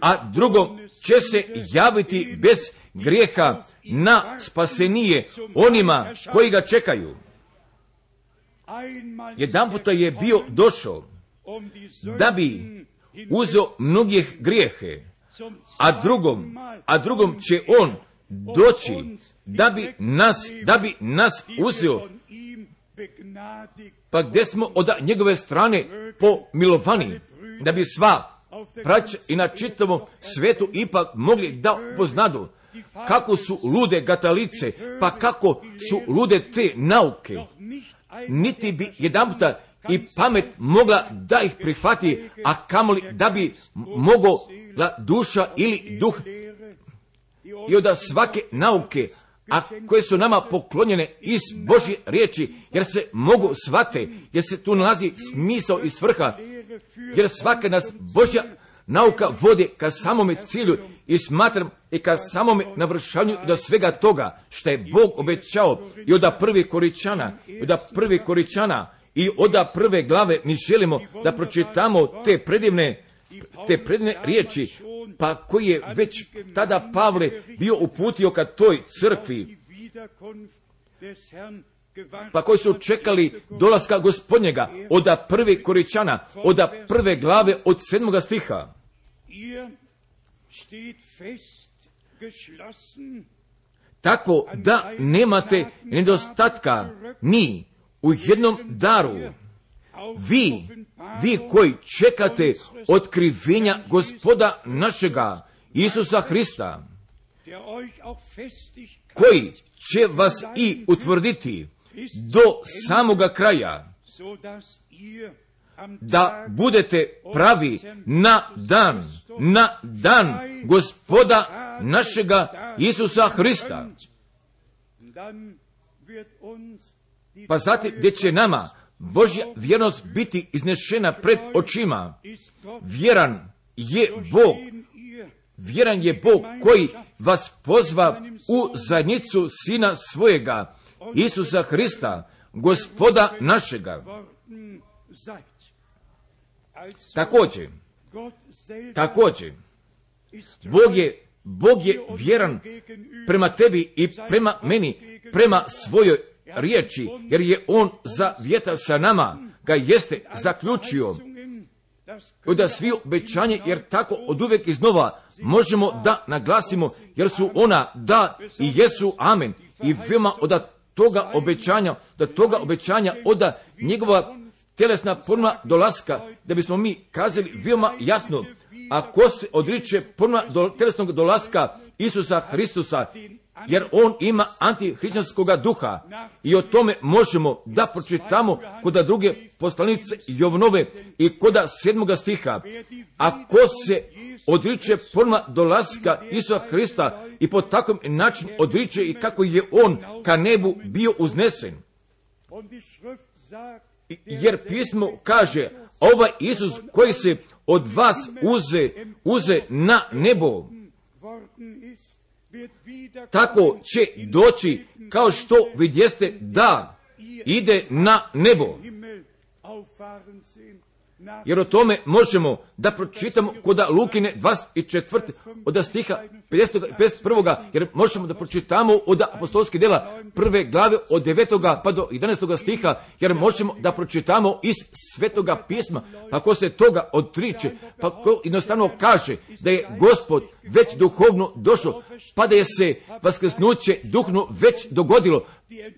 A: a drugom će se javiti bez grijeha na spasenije onima koji ga čekaju. Jedan puta je bio došao da bi uzeo mnogih grijehe, a drugom, a drugom će on doći da bi nas, da bi nas uzeo pa gdje smo od njegove strane pomilovani, da bi sva prać i na čitavom svetu ipak mogli da poznadu kako su lude gatalice, pa kako su lude te nauke. Niti bi jedan puta i pamet mogla da ih prihvati, a kamoli da bi mogla duša ili duh. I od svake nauke, a koje su nama poklonjene iz Božje riječi, jer se mogu svate, jer se tu nalazi smisao i svrha, jer svaka nas Božja nauka vodi ka samome cilju i smatram i ka samome navršanju do svega toga što je Bog obećao i od prvi koričana, i od prvi koričana i od prve glave mi želimo da pročitamo te predivne te predivne riječi pa koji je već tada Pavle bio uputio ka toj crkvi, pa koji su čekali dolaska gospodnjega od prve koričana, od prve glave, od sedmoga stiha. Tako da nemate nedostatka ni u jednom daru. Vi vi koji čekate otkrivenja gospoda našega Isusa Hrista, koji će vas i utvrditi do samoga kraja, da budete pravi na dan, na dan gospoda našega Isusa Hrista. Pa zatim gdje će nama Božja vjernost biti iznešena pred očima. Vjeran je Bog. Vjeran je Bog koji vas pozva u zajednicu Sina svojega, Isusa Hrista, gospoda našega. Također, također, Bog je, Bog je vjeran prema tebi i prema meni, prema svojoj riječi, jer je on za vjeta sa nama, ga jeste zaključio. Da svi obećanje, jer tako od uvijek iznova možemo da naglasimo, jer su ona da i jesu amen. I veoma od toga obećanja, da toga obećanja od njegova telesna forma dolaska, da bismo mi kazali veoma jasno, ako se odriče forma do, telesnog dolaska Isusa Hristusa, jer on ima antihrišćanskog duha i o tome možemo da pročitamo kod druge poslanice Jovnove i kod sedmoga stiha. Ako se odriče forma dolaska Isusa Hrista i po takvom način odriče i kako je on ka nebu bio uznesen. Jer pismo kaže, ovaj Isus koji se od vas uze, uze na nebo, tako će doći kao što vidjeste da ide na nebo. Jer o tome možemo da pročitamo kod Lukine 24. od stiha 51. jer možemo da pročitamo od apostolskih dela prve glave od 9. pa do 11. stiha, jer možemo da pročitamo iz svetoga pisma, pa ko se toga odriče, pa ko jednostavno kaže da je gospod već duhovno došao, pa da je se vaskrsnuće duhno već dogodilo,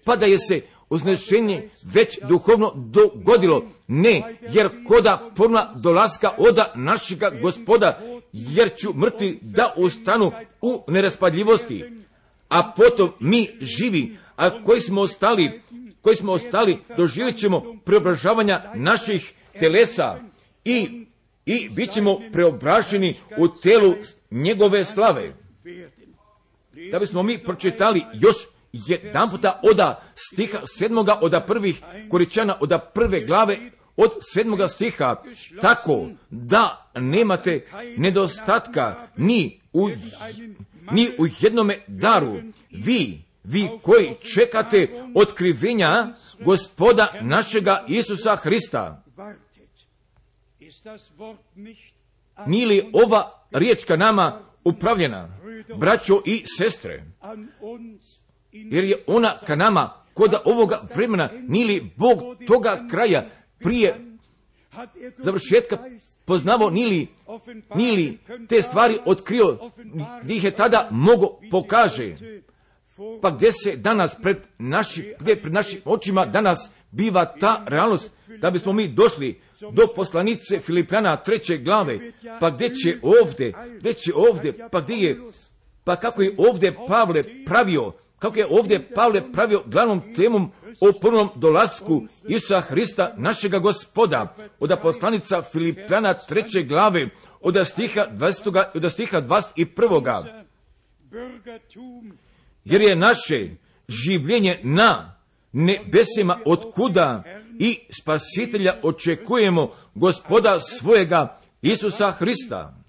A: pa da je se uznešenje već duhovno dogodilo. Ne, jer koda puna dolaska oda našega gospoda, jer ću mrtvi da ustanu u neraspadljivosti. A potom mi živi, a koji smo ostali, koji smo ostali, doživjet ćemo preobražavanja naših telesa i, i bit ćemo preobraženi u telu njegove slave. Da bismo mi pročitali još jedan puta oda stiha sedmoga, oda prvih koričana, oda prve glave, od sedmoga stiha, tako da nemate nedostatka ni u, ni u jednome daru. Vi, vi koji čekate otkrivenja gospoda našega Isusa Hrista. Nije li ova riječ ka nama upravljena, braćo i sestre? Jer je ona ka nama koda ovoga vremena, nili Bog toga kraja prije završetka poznavo nili, nili te stvari otkrio, gdje ih je tada mogo pokaže. Pa gdje se danas pred, naši, gdje pred našim očima danas biva ta realnost da bismo mi došli do poslanice Filipljana treće glave, pa gdje će ovdje, gdje će ovdje, pa gdje je, pa kako je ovdje Pavle pravio, kako je ovdje Pavle pravio glavnom temom o prvom dolasku Isusa Hrista, našega gospoda, od poslanica Filipljana treće glave, od stiha 20. od stiha 21. Jer je naše življenje na nebesima od kuda i spasitelja očekujemo gospoda svojega Isusa Hrista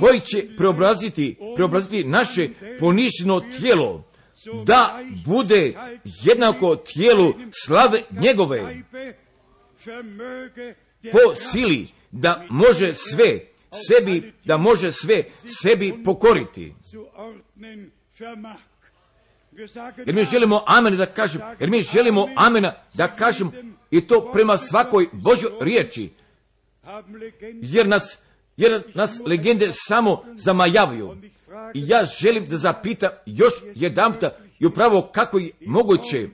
A: koji će preobraziti, preobraziti naše ponišno tijelo da bude jednako tijelu slave njegove po sili da može sve sebi, da može sve sebi pokoriti. Jer mi želimo amena da kažem, jer mi želimo amena da kažem i to prema svakoj Božoj riječi. Jer nas, jer nas legende samo zamajavaju. I ja želim da zapitam još jedan puta i upravo kako je moguće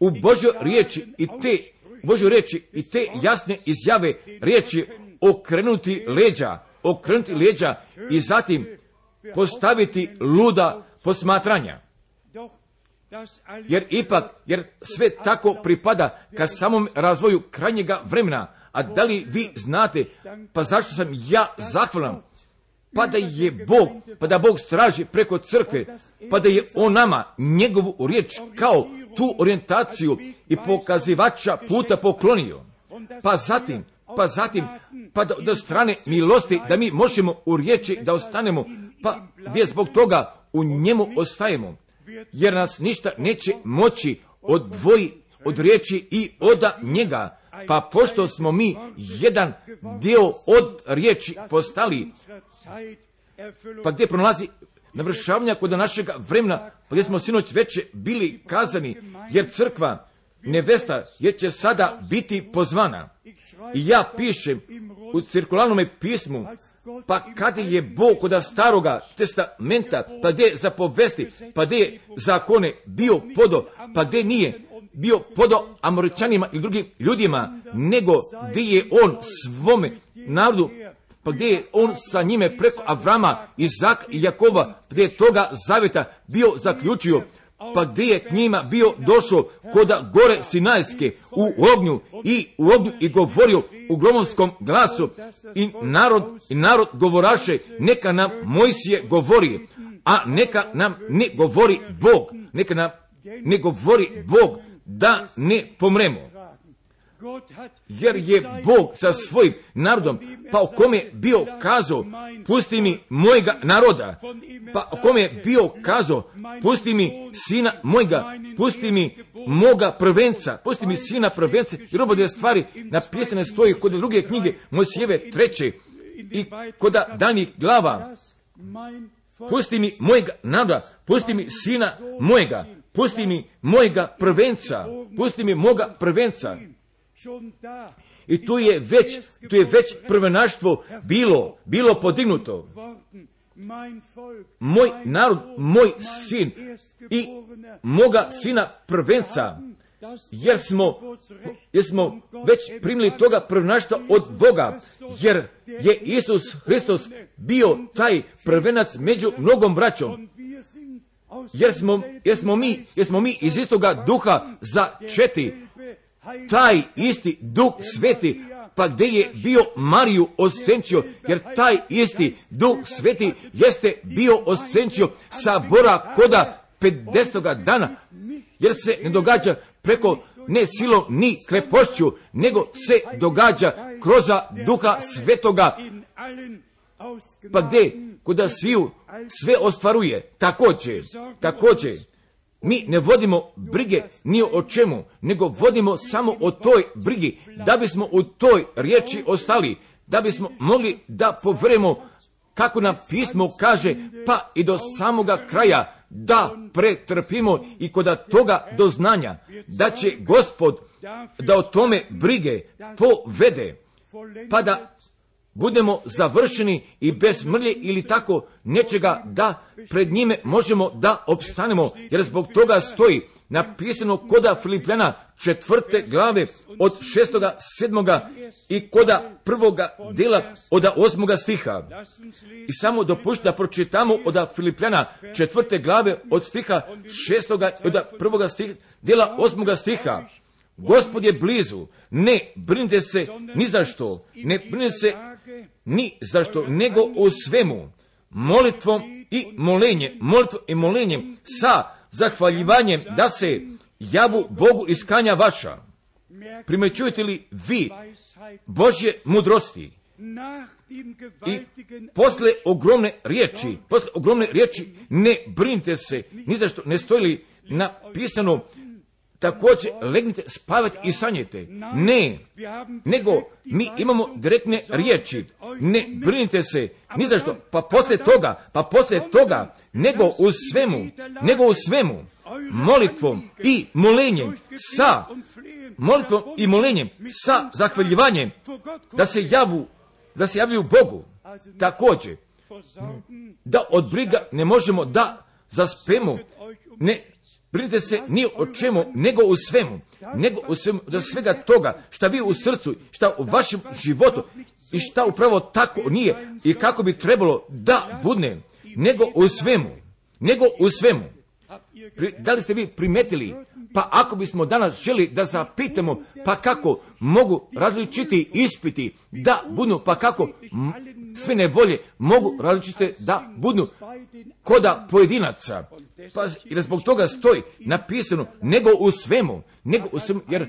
A: u Božoj riječi i te Božoj riječi i te jasne izjave riječi okrenuti leđa, okrenuti leđa i zatim postaviti luda posmatranja. Jer ipak, jer sve tako pripada ka samom razvoju krajnjega vremena. A da li vi znate, pa zašto sam ja zahvalan? Pa da je Bog, pa da Bog straži preko crkve, pa da je on nama njegovu riječ kao tu orijentaciju i pokazivača puta poklonio. Pa zatim, pa zatim, pa da, do strane milosti da mi možemo u riječi da ostanemo, pa gdje zbog toga u njemu ostajemo jer nas ništa neće moći odvoji od riječi i od njega. Pa pošto smo mi jedan dio od riječi postali, pa gdje pronalazi navršavanja kod našeg vremena, pa gdje smo sinoć već bili kazani, jer crkva, nevesta, je će sada biti pozvana. I ja pišem u cirkularnom pismu, pa kad je Bog kod staroga testamenta, pa gdje zapovesti, pa gdje je zakone bio podo, pa gdje nije bio podo Amoričanima i drugim ljudima, nego gdje je on svome narodu, pa gdje je on sa njime preko Avrama, Izak i Jakova, gdje je toga zaveta bio zaključio, pa gdje je k njima bio došao koda gore Sinajske u ognju i u ognju i govorio u gromovskom glasu i narod, i narod govoraše neka nam Mojsije govori, a neka nam ne govori Bog, neka nam ne govori Bog da ne pomremo. Jer je Bog sa svojim narodom, pa o kome bio kazao, pusti mi mojega naroda, pa o kome je bio kazao, pusti mi sina mojega, pusti mi moga prvenca, pusti mi sina prvenca, jer obodje stvari napisane stoji kod druge knjige Mojsijeve treće i kod danih glava. Pusti mi mojega naroda, pusti mi sina mojega, pusti mi mojega prvenca, pusti mi moga prvenca. I tu je već, tu je već prvenaštvo bilo, bilo podignuto. Moj narod, moj sin i moga sina prvenca, jer smo, jer smo već primili toga prvenaštva od Boga, jer je Isus Hristos bio taj prvenac među mnogom braćom. Jer smo, jer smo mi, jer smo mi iz istoga duha za četi, taj isti Duh Sveti, pa gdje je bio Mariju osenčio, jer taj isti Duh Sveti jeste bio osenčio sa bora koda 50. dana, jer se ne događa preko ne silom ni krepošću, nego se događa kroz duha svetoga, pa gdje, kuda sviju sve ostvaruje, također, također, mi ne vodimo brige ni o čemu, nego vodimo samo o toj brigi, da bismo u toj riječi ostali, da bismo mogli da povremo kako nam pismo kaže, pa i do samoga kraja, da pretrpimo i kod toga doznanja, da će gospod da o tome brige povede, pa da budemo završeni i bez mrlje ili tako nečega da pred njime možemo da opstanemo, jer zbog toga stoji napisano koda Filipljana četvrte glave od šestoga, sedmoga i koda prvoga dela od osmoga stiha. I samo dopušta da pročitamo od Filipljana četvrte glave od stiha šestoga od prvoga stiha, dela osmoga stiha. Gospod je blizu, ne brinite se ni za što, ne brinite se ni za što, nego u svemu, molitvom i molenjem, molitvom i molenjem sa zahvaljivanjem da se javu Bogu iskanja vaša. Primećujete li vi Božje mudrosti? I posle ogromne riječi, posle ogromne riječi ne brinite se, ni za što ne stoji li napisano također legnite, spavati i sanjete. Ne, nego mi imamo direktne riječi. Ne brinite se ni za što. Pa poslije toga, pa poslije toga, nego u svemu, nego u svemu, molitvom i molenjem sa molitvom i molenjem sa zahvaljivanjem da se javu, da se javljaju Bogu. Također, da od briga ne možemo da zaspemo, ne Brinite se ni o čemu, nego u svemu. Nego u svemu, da svega toga, šta vi u srcu, šta u vašem životu i šta upravo tako nije i kako bi trebalo da budne, nego u svemu. Nego u svemu. Da li ste vi primetili pa ako bismo danas želi da zapitamo, pa kako mogu različiti ispiti da budu, pa kako sve nevolje mogu različite da budu koda pojedinaca. Pa, jer zbog toga stoji napisano, nego u svemu, nego svemu, jer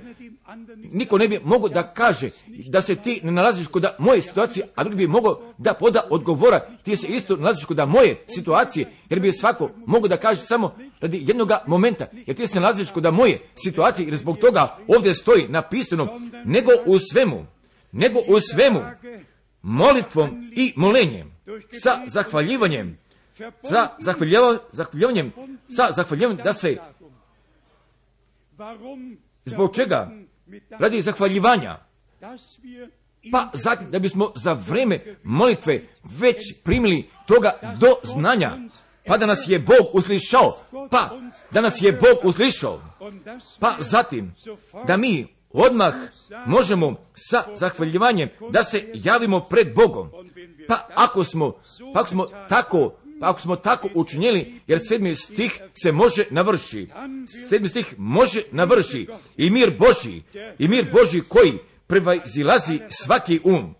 A: niko ne bi mogao da kaže da se ti ne nalaziš kod moje situacije, a drugi bi mogao da poda odgovora, ti se isto nalaziš kod moje situacije, jer bi svako mogao da kaže samo radi jednog momenta, jer ti se nalaziš kod moje situacije, jer zbog toga ovdje stoji napisano, nego u svemu, nego u svemu, molitvom i molenjem, sa zahvaljivanjem, sa zahvaljivanjem, sa zahvaljivanjem da se Zbog čega? Radi zahvaljivanja. Pa zatim da bismo za vreme molitve već primili toga do znanja. Pa da nas je Bog uslišao. Pa da nas je Bog uslišao. Pa zatim da mi odmah možemo sa zahvaljivanjem da se javimo pred Bogom. Pa ako smo, pa ako smo tako pa ako smo tako učinjeli, jer sedmi stih se može navrši. Sedmi stih može navrši. I mir Boži, i mir Boži koji prevazilazi svaki um.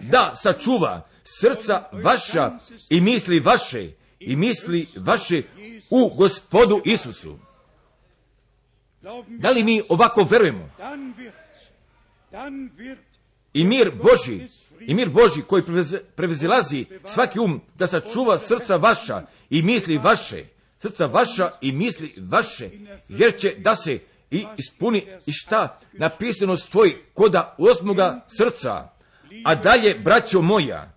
A: Da sačuva srca vaša i misli vaše, i misli vaše u gospodu Isusu. Da li mi ovako verujemo? I mir Boži i mir Boži koji prevezilazi svaki um da sačuva srca vaša i misli vaše, srca vaša i misli vaše, jer će da se i ispuni i šta? Napisano stoji koda osmoga srca. A dalje, braćo moja,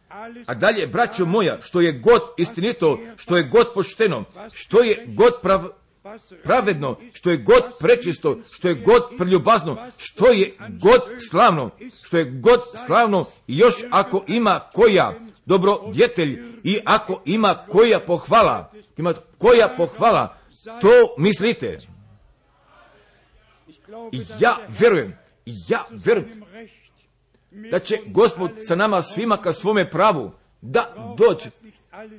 A: a dalje, braćo moja, što je god istinito, što je god pošteno, što je god prav, pravedno, što je god prečisto, što je god preljubazno, što je god slavno, što je god slavno i još ako ima koja dobro djetelj i ako ima koja pohvala, ima koja pohvala, to mislite. Ja verujem, ja verujem da će gospod sa nama svima ka svome pravu da dođe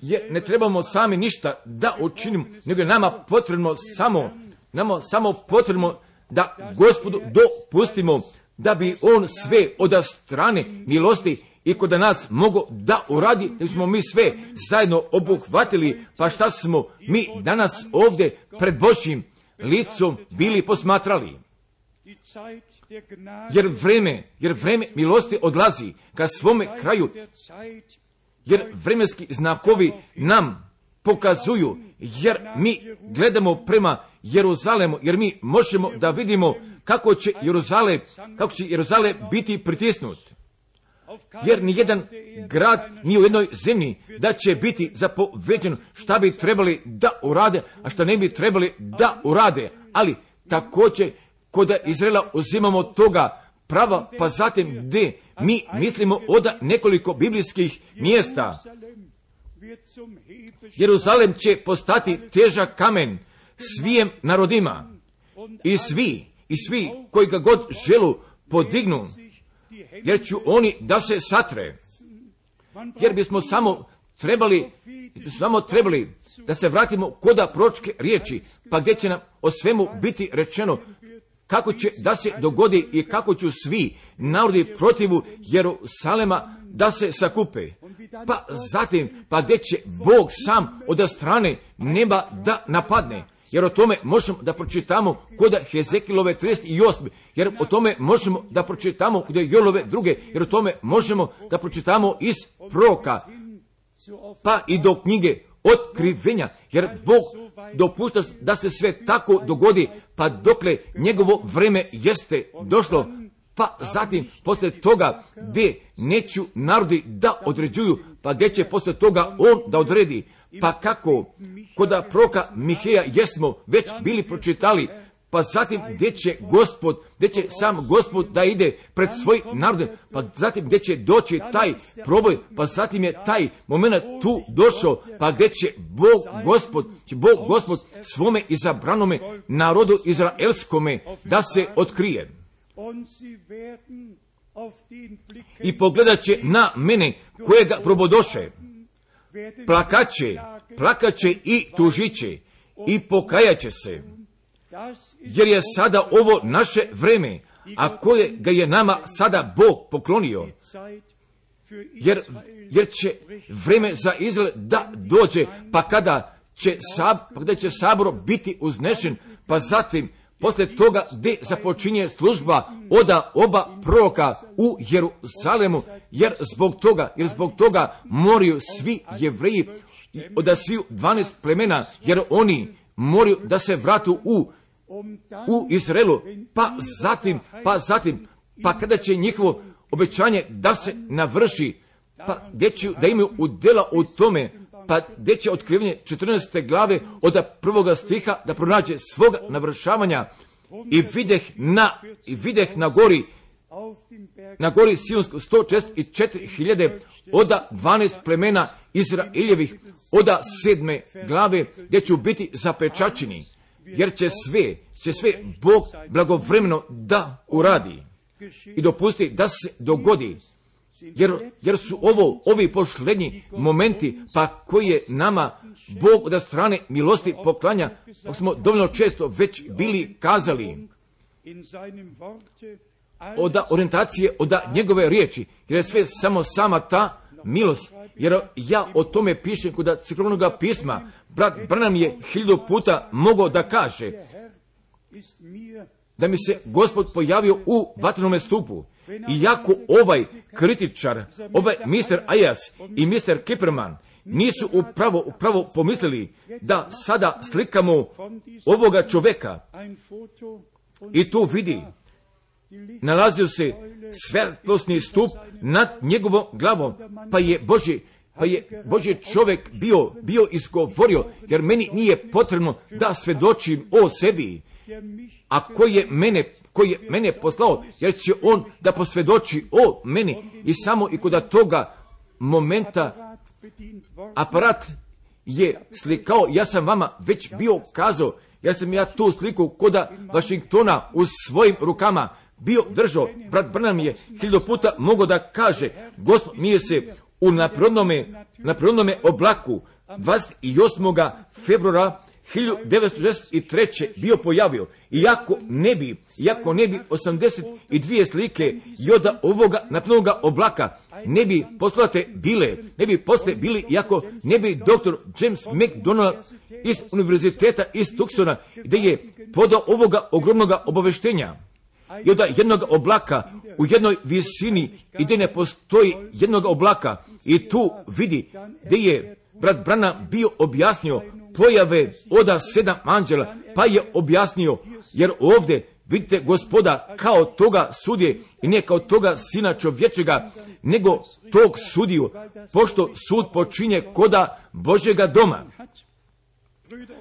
A: je ne trebamo sami ništa da učinimo, nego je nama potrebno samo, nama samo potrebno da gospodu dopustimo da bi on sve od strane milosti i kod nas mogo da uradi, da smo mi sve zajedno obuhvatili, pa šta smo mi danas ovdje pred Božjim licom bili posmatrali. Jer vreme, jer vreme milosti odlazi ka svome kraju, jer vremenski znakovi nam pokazuju, jer mi gledamo prema Jeruzalemu, jer mi možemo da vidimo kako će Jeruzalem, kako će Jeruzalem biti pritisnut. jer ni jedan grad ni u jednoj zemlji da će biti zapoveđen šta bi trebali da urade, a šta ne bi trebali da urade. Ali također kod Izraela uzimamo toga prava, pa zatim gdje mi mislimo od nekoliko biblijskih mjesta. Jeruzalem će postati težak kamen svijem narodima i svi, i svi koji ga god želu podignu, jer ću oni da se satre, jer bismo samo trebali, samo trebali da se vratimo koda pročke riječi, pa gdje će nam o svemu biti rečeno kako će da se dogodi i kako ću svi narodi protivu Jerusalema da se sakupe. Pa zatim, pa gdje će Bog sam od strane neba da napadne. Jer o tome možemo da pročitamo kod Hezekilove 38. Jer o tome možemo da pročitamo kod Jolove druge. Jer o tome možemo da pročitamo iz proka. Pa i do knjige otkrivenja. Jer Bog dopušta da se sve tako dogodi. Pa dokle njegovo vreme jeste došlo. Pa zatim, posle toga, gdje neću narodi da određuju, pa gdje će posle toga on da odredi. Pa kako, koda proka Miheja jesmo već bili pročitali, pa zatim gdje će gospod, gdje će sam gospod da ide pred svoj narod, pa zatim gdje će doći taj proboj, pa zatim je taj moment tu došao, pa gdje će Bog gospod, će Bog gospod svome izabranome narodu izraelskome da se otkrije. I pogledat će na mene kojega probodoše, plakaće, plakaće i tužiće i pokajaće se. Jer je sada ovo naše vreme, a koje ga je nama sada Bog poklonio. Jer, jer će vreme za Izrael da dođe, pa kada će, sab, pa kada će sabor biti uznešen, pa zatim Poslije toga gdje započinje služba oda oba proroka u Jeruzalemu, jer zbog toga, jer zbog toga moraju svi jevreji od sviju 12 plemena, jer oni moraju da se vratu u, u Izraelu, pa zatim, pa zatim, pa kada će njihovo obećanje da se navrši, pa gdje će da imaju udjela u tome, pa gdje će otkrivanje 14. glave od prvoga stiha da pronađe svoga navršavanja i videh na, i videh na gori na gori Sionsko 104.000 oda 12 plemena Izraeljevih oda sedme glave gdje ću biti zapečačeni jer će sve, će sve Bog blagovremeno da uradi i dopusti da se dogodi. Jer, jer su ovo, ovi pošlednji momenti, pa koji je nama Bog da strane milosti poklanja, pa smo dovoljno često već bili kazali. Od orientacije, od njegove riječi, jer je sve samo sama ta milost, jer ja o tome pišem kod crkvenog pisma, brat Branham je hiljadu puta mogao da kaže da mi se gospod pojavio u vatrenome stupu, iako ovaj kritičar, ovaj mister Ajas i mister Kiperman nisu upravo, upravo pomislili da sada slikamo ovoga čoveka i tu vidi nalazio se svetlosni stup nad njegovom glavom, pa je Boži pa je Boži čovjek bio, bio izgovorio, jer meni nije potrebno da svedočim o sebi, a koji je mene, koji je mene poslao, jer će on da posvjedoči o meni. I samo i kod toga momenta aparat je slikao, ja sam vama već bio kazao, ja sam ja tu sliku koda Washingtona u svojim rukama bio držao, brat Brnam je hiljadu puta mogao da kaže, gospod mi je se u naprirodnome, naprirodnome oblaku 28. februara 1963. bio pojavio. Iako ne bi, iako ne bi 82 slike i od ovoga napnoga oblaka ne bi poslate bile, ne bi posle bili, iako ne bi doktor James McDonald iz univerziteta iz Tucsona, gdje je podao ovoga ogromnoga obaveštenja od jednog oblaka u jednoj visini i gdje ne postoji jednog oblaka i tu vidi gdje je brat Brana bio objasnio pojave oda sedam anđela, pa je objasnio, jer ovdje Vidite gospoda kao toga sudje i ne kao toga sina čovječega, nego tog sudiju, pošto sud počinje koda Božega doma.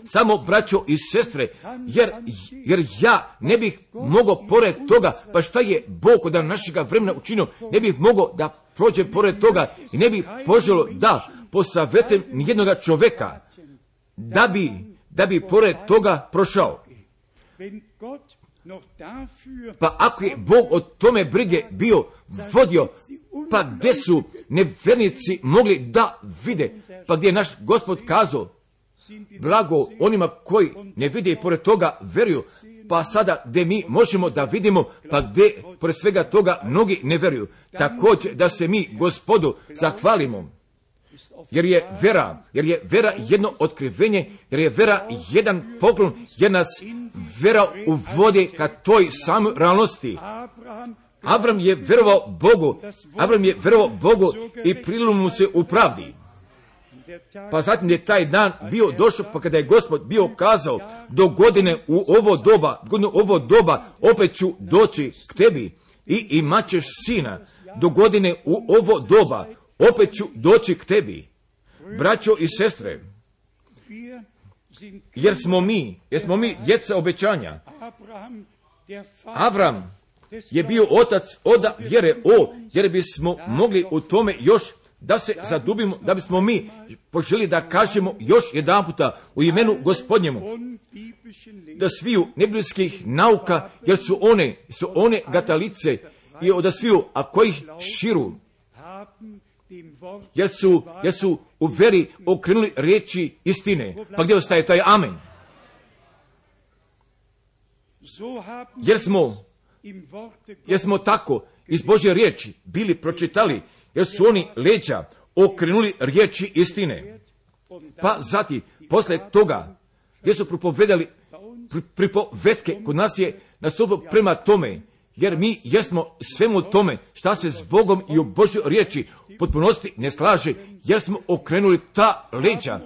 A: Samo braćo i sestre, jer, jer ja ne bih mogao pored toga, pa šta je Bog od našega vremena učinio, ne bih mogao da prođe pored toga i ne bih poželo da posavetem nijednoga čoveka da bi, da bi pored toga prošao. Pa ako je Bog od tome brige bio vodio, pa gdje su nevernici mogli da vide, pa gdje je naš gospod kazao, blago onima koji ne vide i pored toga veruju, pa sada gdje mi možemo da vidimo, pa gdje pored svega toga mnogi ne veruju. Također da se mi gospodu zahvalimo. Jer je vera, jer je vera jedno otkrivenje, jer je vera jedan poklon, jer nas vera uvodi ka toj samoj realnosti. Avram je verovao Bogu, Avram je verovao Bogu i prilu mu se u pravdi. Pa zatim je taj dan bio došao, pa kada je gospod bio kazao, do godine u ovo doba, godine u ovo doba, opet ću doći k tebi i imat ćeš sina. Do godine u ovo doba, opet ću doći k tebi. Braćo i sestre, jer smo mi, jer smo mi djeca obećanja. Avram je bio otac oda vjere o, jer bismo mogli u tome još da se zadubimo, da bismo mi poželi da kažemo još jedan puta u imenu gospodnjemu, da sviju nebljskih nauka, jer su one, su one gatalice i od sviju, a kojih širu, jer su, jer su u veri okrenuli riječi istine. Pa gdje ostaje taj amen? Jer smo, jer smo tako iz Božje riječi bili pročitali jer su oni leđa okrenuli riječi istine. Pa zati, posle toga, gdje su propovedali pripovetke, kod nas je nastupio prema tome, jer mi jesmo svemu tome šta se s Bogom i u Božoj riječi potpunosti ne slaže, jer smo okrenuli ta leđa,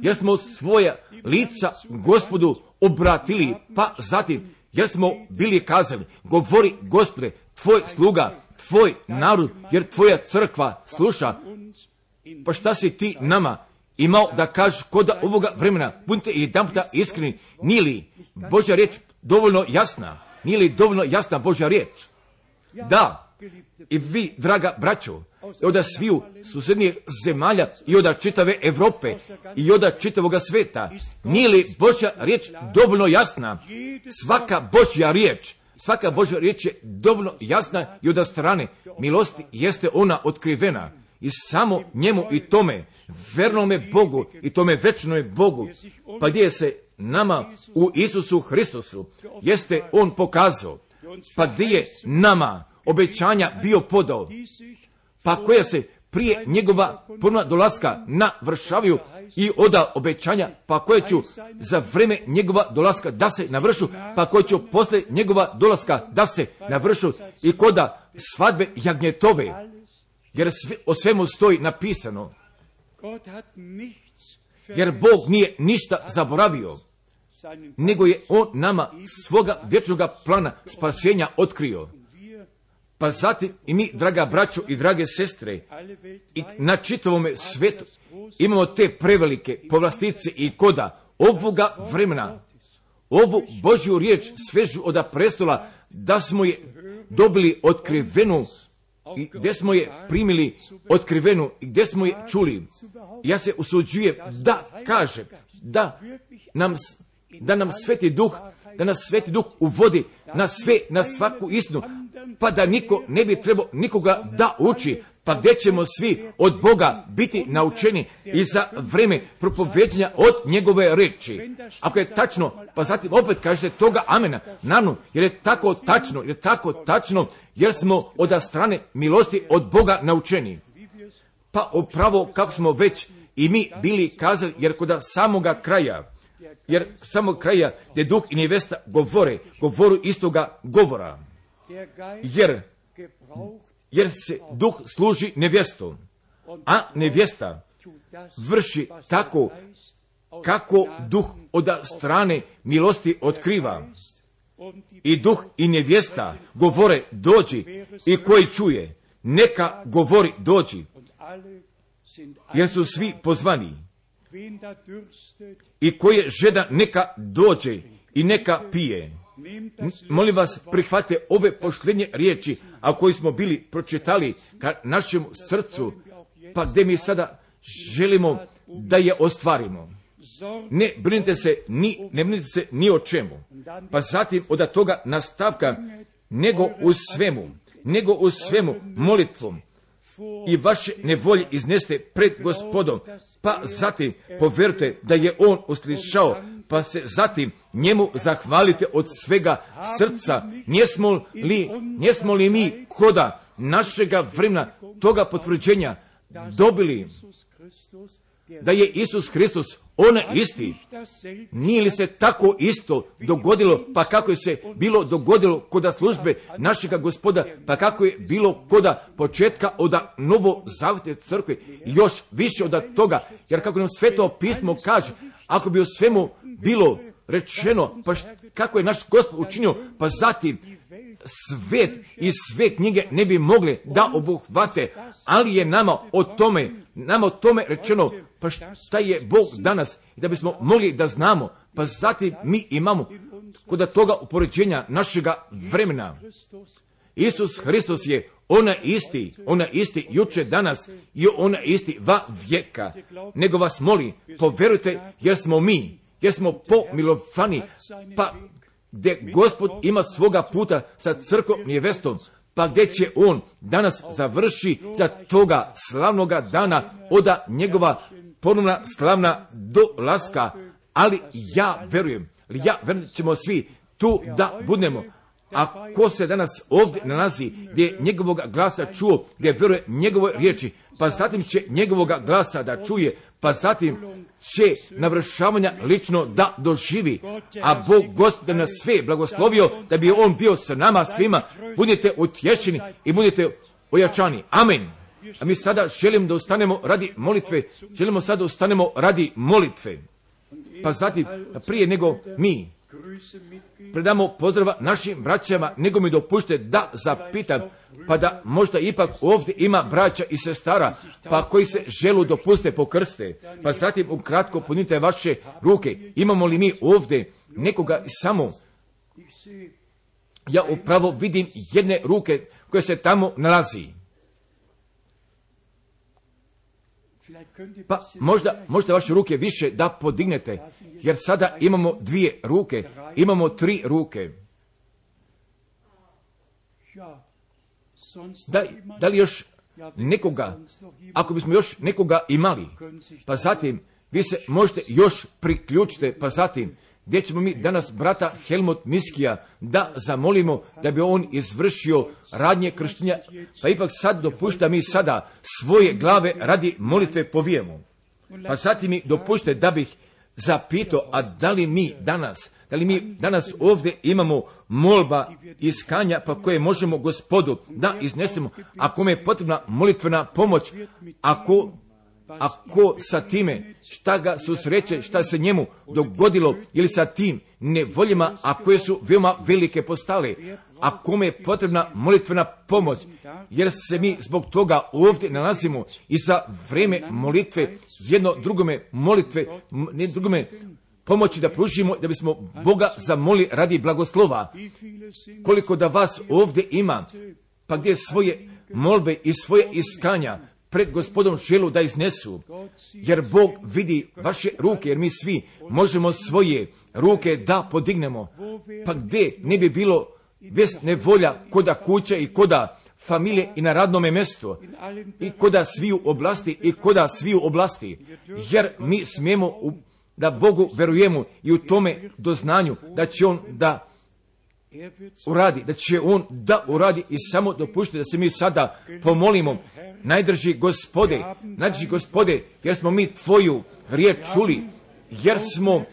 A: jer smo svoja lica gospodu obratili, pa zatim, jer smo bili kazali, govori gospode, tvoj sluga, tvoj narod, jer tvoja crkva sluša. Pa šta si ti nama imao da kažeš kod ovoga vremena, budite i jedan iskreni, nije li Božja riječ dovoljno jasna? Nije li dovoljno jasna Božja riječ? Da, i vi, draga braćo, od sviju susjednijih zemalja i od čitave Europe i od čitavoga sveta, nije li Božja riječ dovoljno jasna? Svaka Božja riječ Svaka Božja riječ je dovoljno jasna i od strane. Milosti jeste ona otkrivena. I samo njemu i tome, vernome Bogu i tome večnome Bogu, pa gdje se nama u Isusu Hristosu. Jeste on pokazao, pa gdje je nama obećanja bio podao, pa koja se prije njegova puna dolaska na Vršaviju i oda obećanja, pa koje ću za vreme njegova dolaska da se navršu, pa koje ću posle njegova dolaska da se navršu i koda svadbe jagnjetove, jer sve, o svemu stoji napisano. Jer Bog nije ništa zaboravio, nego je On nama svoga vječnog plana spasenja otkrio. Pa zatim i mi, draga braćo i drage sestre, i na čitavome svetu imamo te prevelike povlastice i koda ovoga vremena, ovu Božju riječ svežu od prestola, da smo je dobili otkrivenu i gdje smo je primili otkrivenu i gdje smo je čuli. Ja se usuđujem da kaže da nam, da nam sveti duh da nas sveti duh uvodi na sve, na svaku istinu, pa da niko ne bi trebao nikoga da uči, pa gdje ćemo svi od Boga biti naučeni i za vreme propoveđenja od njegove reči. Ako je tačno, pa zatim opet kažete toga amena, naravno, jer je tako tačno, jer je tako tačno, jer smo od strane milosti od Boga naučeni. Pa upravo kako smo već i mi bili kazali, jer kod samoga kraja, jer samo kraja gdje duh i nevesta govore, govoru istoga govora. Jer, jer se duh služi nevjestom, a nevjesta vrši tako kako duh od strane milosti otkriva. i duh i nevjesta govore dođi i koji čuje, neka govori dođi, jer su svi pozvani. I koje žeda neka dođe i neka pije. Molim vas, prihvate ove pošljenje riječi, a koji smo bili pročitali ka našem srcu, pa gdje mi sada želimo da je ostvarimo. Ne brinite se ni, ne brinite se ni o čemu. Pa zatim od toga nastavka, nego u svemu, nego u svemu molitvom i vaše nevolje izneste pred gospodom, pa zatim povjerujte da je on uslišao, pa se zatim njemu zahvalite od svega srca. Njesmo li, njesmo li mi koda našega vremena toga potvrđenja dobili da je Isus Hristos on isti. Nije li se tako isto dogodilo, pa kako je se bilo dogodilo koda službe našega gospoda, pa kako je bilo koda početka od novo zavite crkve, još više od toga, jer kako nam sveto pismo kaže, ako bi u svemu bilo rečeno, pa kako je naš gospod učinio, pa zatim svet i sve knjige ne bi mogli da obuhvate, ali je nama o tome, nama o tome rečeno, pa šta je Bog danas da bismo mogli da znamo, pa zatim mi imamo kod toga upoređenja našega vremena. Isus Hristos je ona isti, ona isti juče danas i ona isti va vijeka. Nego vas moli, poverujte jer smo mi, jer smo pomilofani, pa gdje gospod ima svoga puta sa crkom nevestom, pa gdje će on danas završi za toga slavnoga dana oda njegova ponovna slavna dolaska, ali ja verujem, ja verujem ćemo svi tu da budemo. A ko se danas ovdje nalazi gdje njegovog glasa čuo, gdje veruje njegovoj riječi, pa zatim će njegovoga glasa da čuje, pa zatim će navršavanja lično da doživi, a Bog gospod nas sve blagoslovio da bi on bio sa nama svima, budite utješeni i budite ojačani. Amen. A mi sada želim da ustanemo radi molitve, želimo sada da ustanemo radi molitve. Pa zatim, prije nego mi predamo pozdrava našim braćama, nego mi dopušte da zapitam, pa da možda ipak ovdje ima braća i sestara, pa koji se želu dopuste pokrste, pa zatim ukratko punite vaše ruke. Imamo li mi ovdje nekoga samo? Ja upravo vidim jedne ruke koje se tamo nalazi. Pa možda, možda vaše ruke više da podignete, jer sada imamo dvije ruke, imamo tri ruke. Da, da li još nekoga, ako bismo još nekoga imali, pa zatim vi se možete još priključiti, pa zatim gdje ćemo mi danas brata Helmut Miskija da zamolimo da bi on izvršio radnje krštenja, pa ipak sad dopušta mi sada svoje glave radi molitve povijemo. Pa zatim mi dopušte da bih zapitao, a da li mi danas, da li mi danas ovdje imamo molba iskanja pa koje možemo gospodu da iznesemo, ako me je potrebna molitvena pomoć, ako ako sa time? Šta ga susreće, šta se njemu dogodilo? Ili sa tim nevoljima, a koje su veoma velike postale, a kome je potrebna molitvena pomoć, jer se mi zbog toga ovdje nalazimo i za vreme molitve, jedno drugome molitve, ne drugome pomoći da pružimo, da bismo Boga zamoli radi blagoslova. Koliko da vas ovdje ima, pa gdje svoje molbe i svoje iskanja pred gospodom želu da iznesu, jer Bog vidi vaše ruke, jer mi svi možemo svoje ruke da podignemo. Pa gdje ne bi bilo bez nevolja koda kuća i koda familije i na radnome mjestu i koda sviju oblasti i koda sviju oblasti, jer mi smijemo da Bogu verujemo i u tome doznanju da će On da uradi, da će on da uradi i samo dopušte da se mi sada pomolimo. Najdrži gospode, najdrži gospode, jer smo mi tvoju riječ čuli, jer smo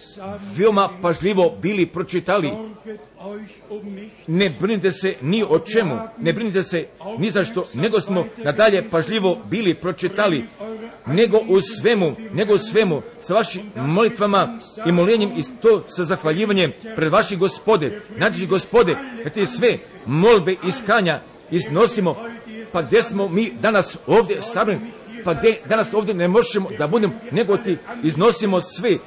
A: veoma pažljivo bili pročitali. Ne brinite se ni o čemu, ne brinite se ni za što, nego smo nadalje pažljivo bili pročitali nego u svemu, nego u svemu, sa vašim molitvama i molenjem i to sa zahvaljivanjem pred vašim gospode, nadži gospode, da ti sve molbe iskanja iznosimo, pa gdje smo mi danas ovdje sabrani, pa gdje danas ovdje ne možemo da budemo, nego ti iznosimo sve,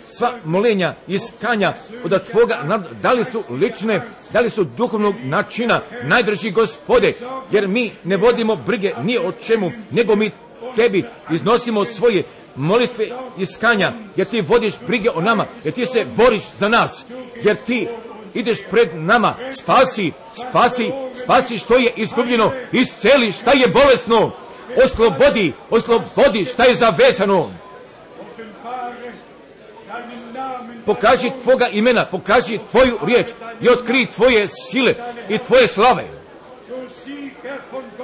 A: sva molenja, iskanja od tvoga, da li su lične, da li su duhovnog načina, najdrži gospode, jer mi ne vodimo brige ni o čemu, nego mi tebi iznosimo svoje molitve iskanja, jer ti vodiš brige o nama, jer ti se boriš za nas, jer ti ideš pred nama, spasi, spasi, spasi što je izgubljeno, isceli šta je bolesno, oslobodi, oslobodi šta je zavezano. Pokaži tvoga imena, pokaži tvoju riječ i otkri tvoje sile i tvoje slave.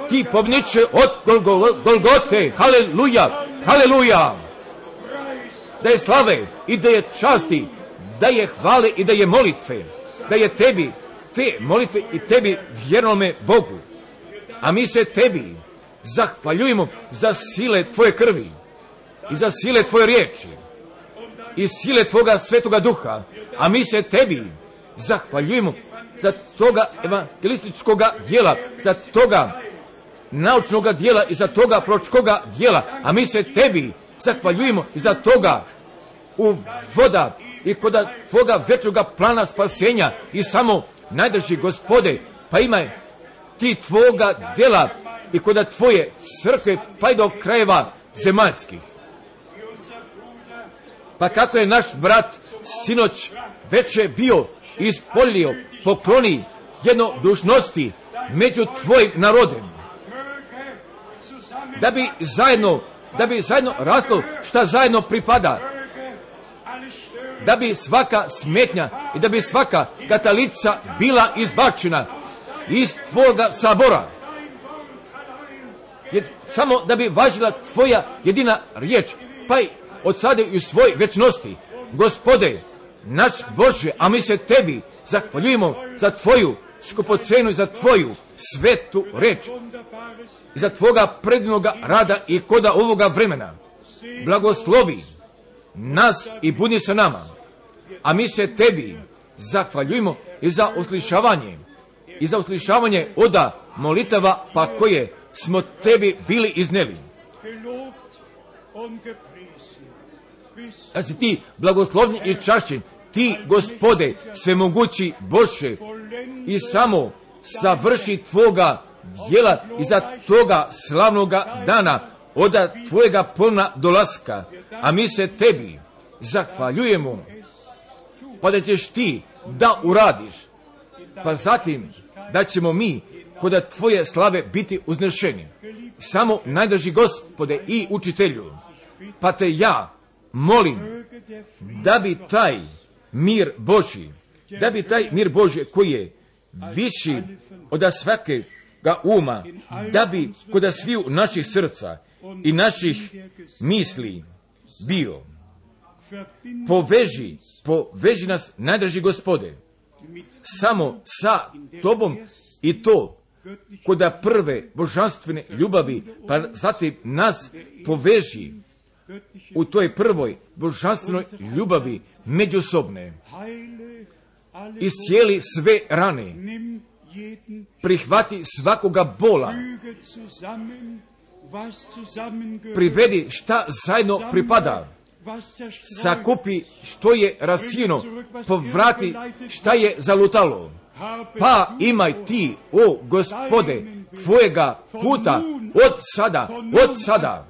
A: Ti pobniče od Golgote, haleluja, haleluja. Da je slave i da je časti, da je hvale i da je molitve, da je tebi, te molitve i tebi vjernome Bogu. A mi se tebi zahvaljujemo za sile tvoje krvi i za sile tvoje riječi i sile tvoga svetoga duha, a mi se tebi zahvaljujemo za toga evangelističkoga dijela, za toga naučnoga dijela i za toga pročkoga dijela, a mi se tebi zahvaljujemo i za toga u voda i kod tvoga večnoga plana spasenja i samo najdrži gospode, pa imaj ti tvoga djela i kod tvoje crkve pa i do krajeva zemaljskih. Pa kako je naš brat sinoć veče bio ispolio, pokloni jedno dužnosti među tvojim narodem. Da bi zajedno, da bi zajedno raslo šta zajedno pripada. Da bi svaka smetnja i da bi svaka katalica bila izbačena iz tvoga sabora jer samo da bi važila tvoja jedina riječ, pa i od sada i u svoj večnosti. Gospode, naš Bože, a mi se tebi zahvaljujemo za tvoju skupocenu i za tvoju svetu reč i za tvoga predivnoga rada i koda ovoga vremena. Blagoslovi nas i budi sa nama, a mi se tebi zahvaljujemo i za uslišavanje i za uslišavanje oda molitava pa koje smo tebi bili izneli. Da si ti blagoslovni i čašćen, ti gospode, svemogući Bože i samo savrši tvoga djela i za toga slavnoga dana oda tvojega polna dolaska, a mi se tebi zahvaljujemo, pa da ćeš ti da uradiš, pa zatim da ćemo mi kod tvoje slave biti uznešeni. Samo najdrži gospode i učitelju, pa te ja molim da bi taj mir Boži, da bi taj mir Boži koji je viši od svakega uma, da bi kod sviju naših srca i naših misli bio. Poveži, poveži nas najdrži gospode, samo sa tobom i to kod prve božanstvene ljubavi, pa zatim nas poveži u toj prvoj božanstvenoj ljubavi međusobne. Iscijeli sve rane, prihvati svakoga bola, privedi šta zajedno pripada, sakupi što je rasijeno, povrati šta je zalutalo. Pa imaj ti, o gospode, tvojega puta od sada, od sada,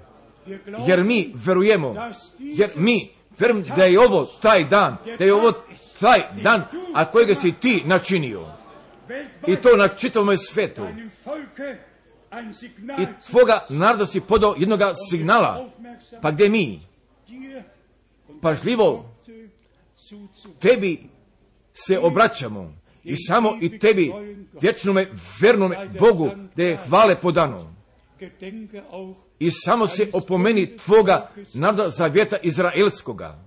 A: jer mi verujemo, jer mi verujemo da je ovo taj dan, da je ovo taj dan, a kojega si ti načinio. I to na čitavom svetu. I tvoga naroda si podao jednog signala, pa gdje mi pažljivo tebi se obraćamo i samo i tebi, vječnome, vernome Bogu, da je hvale podano. I samo se opomeni tvoga naroda zavjeta Izraelskoga.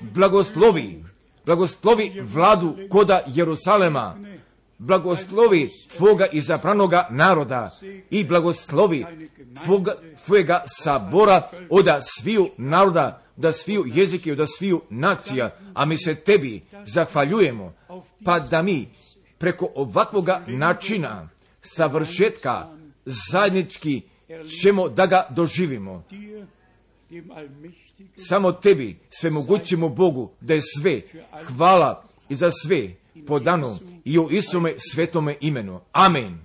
A: Blagoslovi, blagoslovi vladu koda Jerusalema, blagoslovi tvoga izabranoga naroda i blagoslovi tvoga, tvojega sabora oda sviju naroda, da sviju jezike, od sviju nacija, a mi se tebi zahvaljujemo, pa da mi preko ovakvoga načina savršetka zajednički ćemo da ga doživimo. Samo tebi, svemogućimo Bogu, da je sve hvala i za sve podano i u Isume svetome imenu. Amen.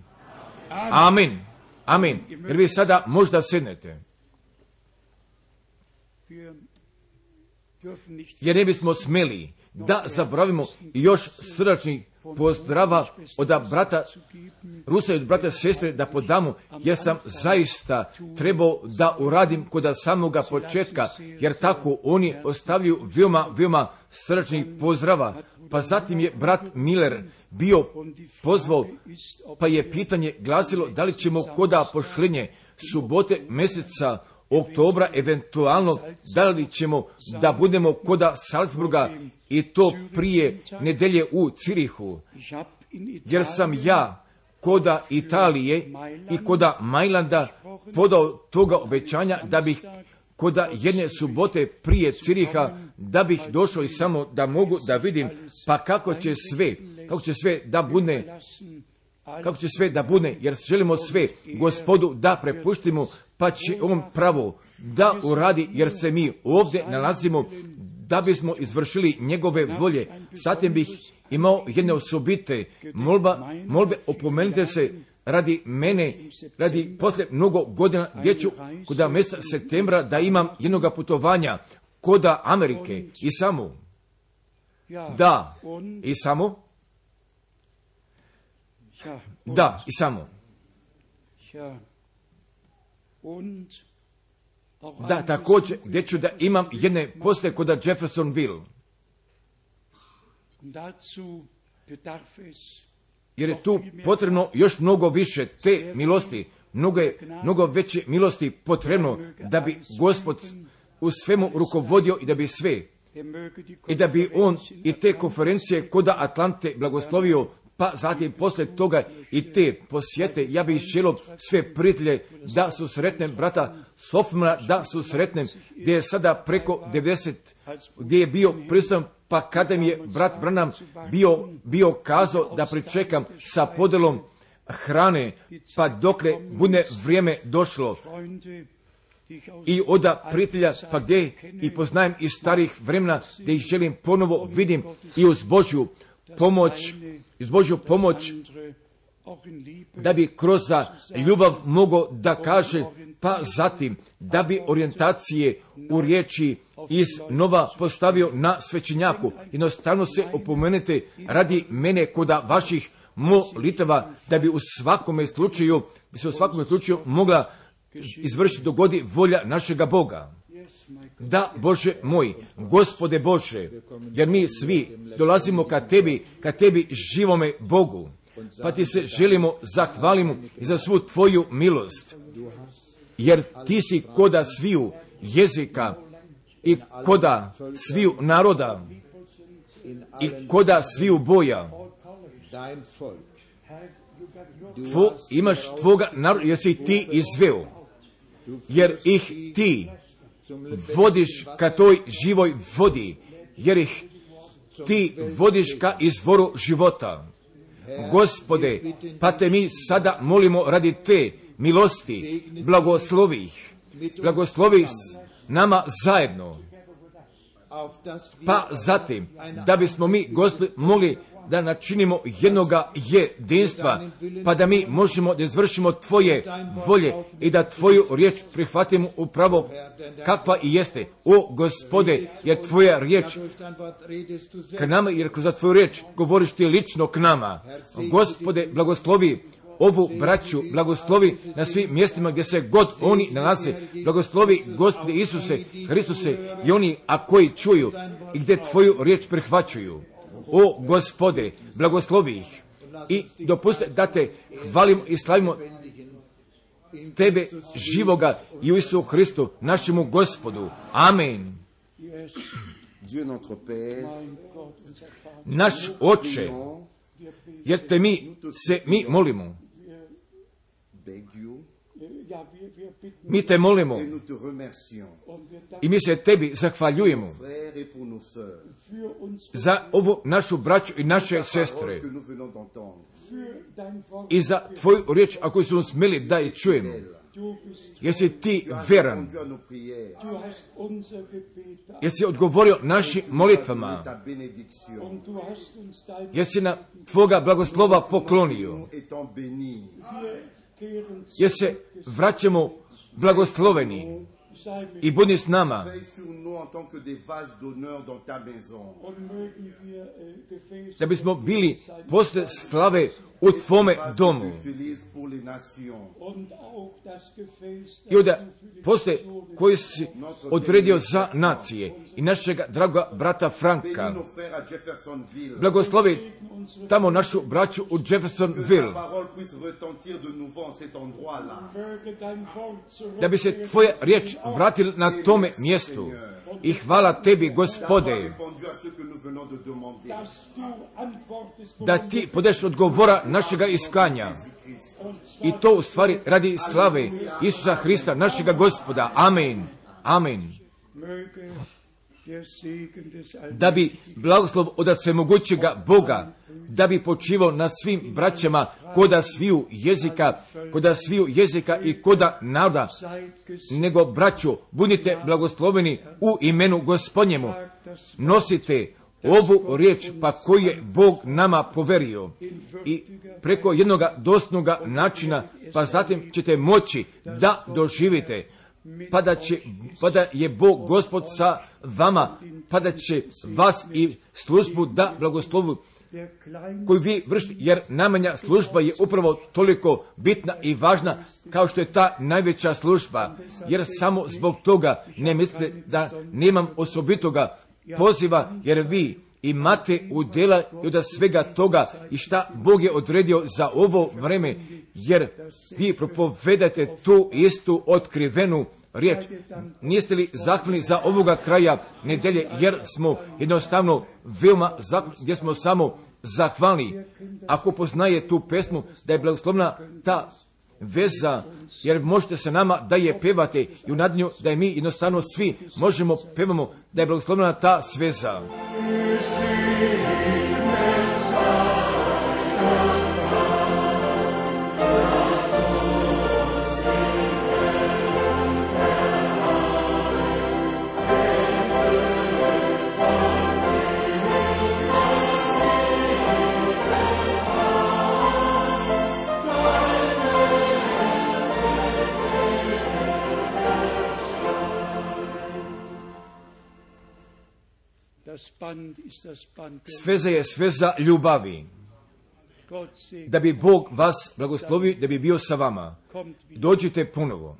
A: Amen. Amen. Jer vi sada možda sednete. Jer ne bismo smeli da zabravimo još srdačni pozdrava od brata Rusa i od brata sestre da podamo, jer sam zaista trebao da uradim kod samoga početka, jer tako oni ostavljaju veoma, veoma srdačnih pozdrava. Pa zatim je brat Miller bio pozvao, pa je pitanje glasilo da li ćemo koda pošlenje subote mjeseca oktobra, eventualno da li ćemo da budemo koda Salzburga i to prije nedelje u Cirihu, jer sam ja koda Italije i koda Majlanda podao toga obećanja da bih koda jedne subote prije Ciriha da bih došao i samo da mogu da vidim pa kako će sve, kako će sve da bude kako će sve da bude, jer želimo sve gospodu da prepuštimo, pa će on pravo da uradi, jer se mi ovdje nalazimo da bismo izvršili njegove volje. Zatim bih imao jedne osobite molba, molbe, opomenite se radi mene, radi posle mnogo godina gdje ću kod mjeseca septembra da imam jednoga putovanja koda Amerike i samo. Da, i samo. Da, i samo. Da, također, gdje ću da imam jedne posle kod Jeffersonville. Jer je tu potrebno još mnogo više te milosti, mnogo, je, mnogo veće milosti potrebno da bi gospod u svemu rukovodio i da bi sve i da bi on i te konferencije koda Atlante blagoslovio pa zatim posle toga i te posjete, ja bih želio sve prijatelje da su sretnem brata Sofmana, da su sretnem, gdje je sada preko 90, gdje je bio prisutan, pa kada mi je brat Branham bio, bio kazao da pričekam sa podelom hrane, pa dokle bude vrijeme došlo. I oda prijatelja, pa gdje i poznajem iz starih vremena, gdje ih želim ponovo vidim i uz Božju pomoć, iz Božju pomoć, da bi kroz ljubav mogo da kaže, pa zatim da bi orijentacije u riječi iz Nova postavio na svećenjaku. Jednostavno se opomenete radi mene koda vaših molitava da bi u svakome slučaju, bi se u svakome slučaju mogla izvršiti dogodi volja našega Boga. Da, Bože moj, gospode Bože, jer mi svi dolazimo ka tebi, ka tebi živome Bogu, pa ti se želimo zahvalimo i za svu tvoju milost, jer ti si koda sviju jezika i koda sviju naroda i koda sviju boja. Tvo, imaš tvoga naroda, jesi ti izveo, jer ih ti vodiš ka toj živoj vodi, jer ih ti vodiš ka izvoru života. Gospode, pa te mi sada molimo radi te milosti, blagoslovi ih, blagoslovi nama zajedno. Pa zatim, da bismo mi, Gospod, mogli da načinimo jednoga jedinstva, pa da mi možemo da izvršimo Tvoje volje i da Tvoju riječ prihvatimo upravo kakva i jeste. O gospode, jer Tvoja riječ k nama, jer kroz Tvoju riječ govoriš Ti lično k nama. Gospode, blagoslovi ovu braću, blagoslovi na svim mjestima gdje se god oni nalaze, blagoslovi Gospode Isuse, Hristuse i oni a koji čuju i gdje Tvoju riječ prihvaćuju. O gospode, blagoslovi ih i dopuste da te hvalimo i slavimo tebe živoga i u Isu Hristu, našemu gospodu. Amen. Naš oče, jer te mi se mi molimo. Mi te molimo i mi se tebi zahvaljujemo za ovu našu braću i naše sestre. I za tvoju riječ ako nas smeli da je čujemo. Jesi ti veran, jesi odgovorio našim molitvama, jesi na tvoga blagoslova poklonio, se vraćamo blagosloveni i budi s nama,
B: veille sur nous en tant que des vases d'honneur dans ta maison.
C: und mögen wir Gefäße
A: da bismo bili posle slave u tvome domu. I onda posle koji si odredio za nacije i našega draga brata Franka, blagoslovi tamo našu braću u Jeffersonville, da bi se tvoja riječ vratila na tome mjestu. I hvala tebi, gospode, da ti podeš odgovora našega iskanja. I to u stvari radi slave Isusa Hrista, našega gospoda. Amen. Amen. Da bi blagoslov od svemogućega Boga, da bi počivao na svim braćama koda sviju jezika, koda sviju jezika i koda naroda, nego braćo, budite blagosloveni u imenu gospodnjemu. Nosite ovu riječ pa koju je Bog nama poverio. I preko jednoga dostojnoga načina pa zatim ćete moći da doživite. Pa da, će, pa da je Bog gospod sa vama pa da će vas i službu da blagoslovu koju vi vršite, jer najmanja služba je upravo toliko bitna i važna kao što je ta najveća služba, jer samo zbog toga ne mislite da nemam osobitoga poziva, jer vi imate udjela i od svega toga i šta Bog je odredio za ovo vreme, jer vi propovedate tu istu otkrivenu riječ. Niste li zahvalni za ovoga kraja nedelje, jer smo jednostavno veoma gdje smo samo zahvalni. Ako poznaje tu pesmu, da je blagoslovna ta veza, jer možete se nama da je pevate i u nadanju da je mi jednostavno svi možemo pevamo da je blagoslovna ta sveza. Sveza je sveza ljubavi. Da bi Bog vas blagoslovio, da bi bio sa vama. Dođite ponovo.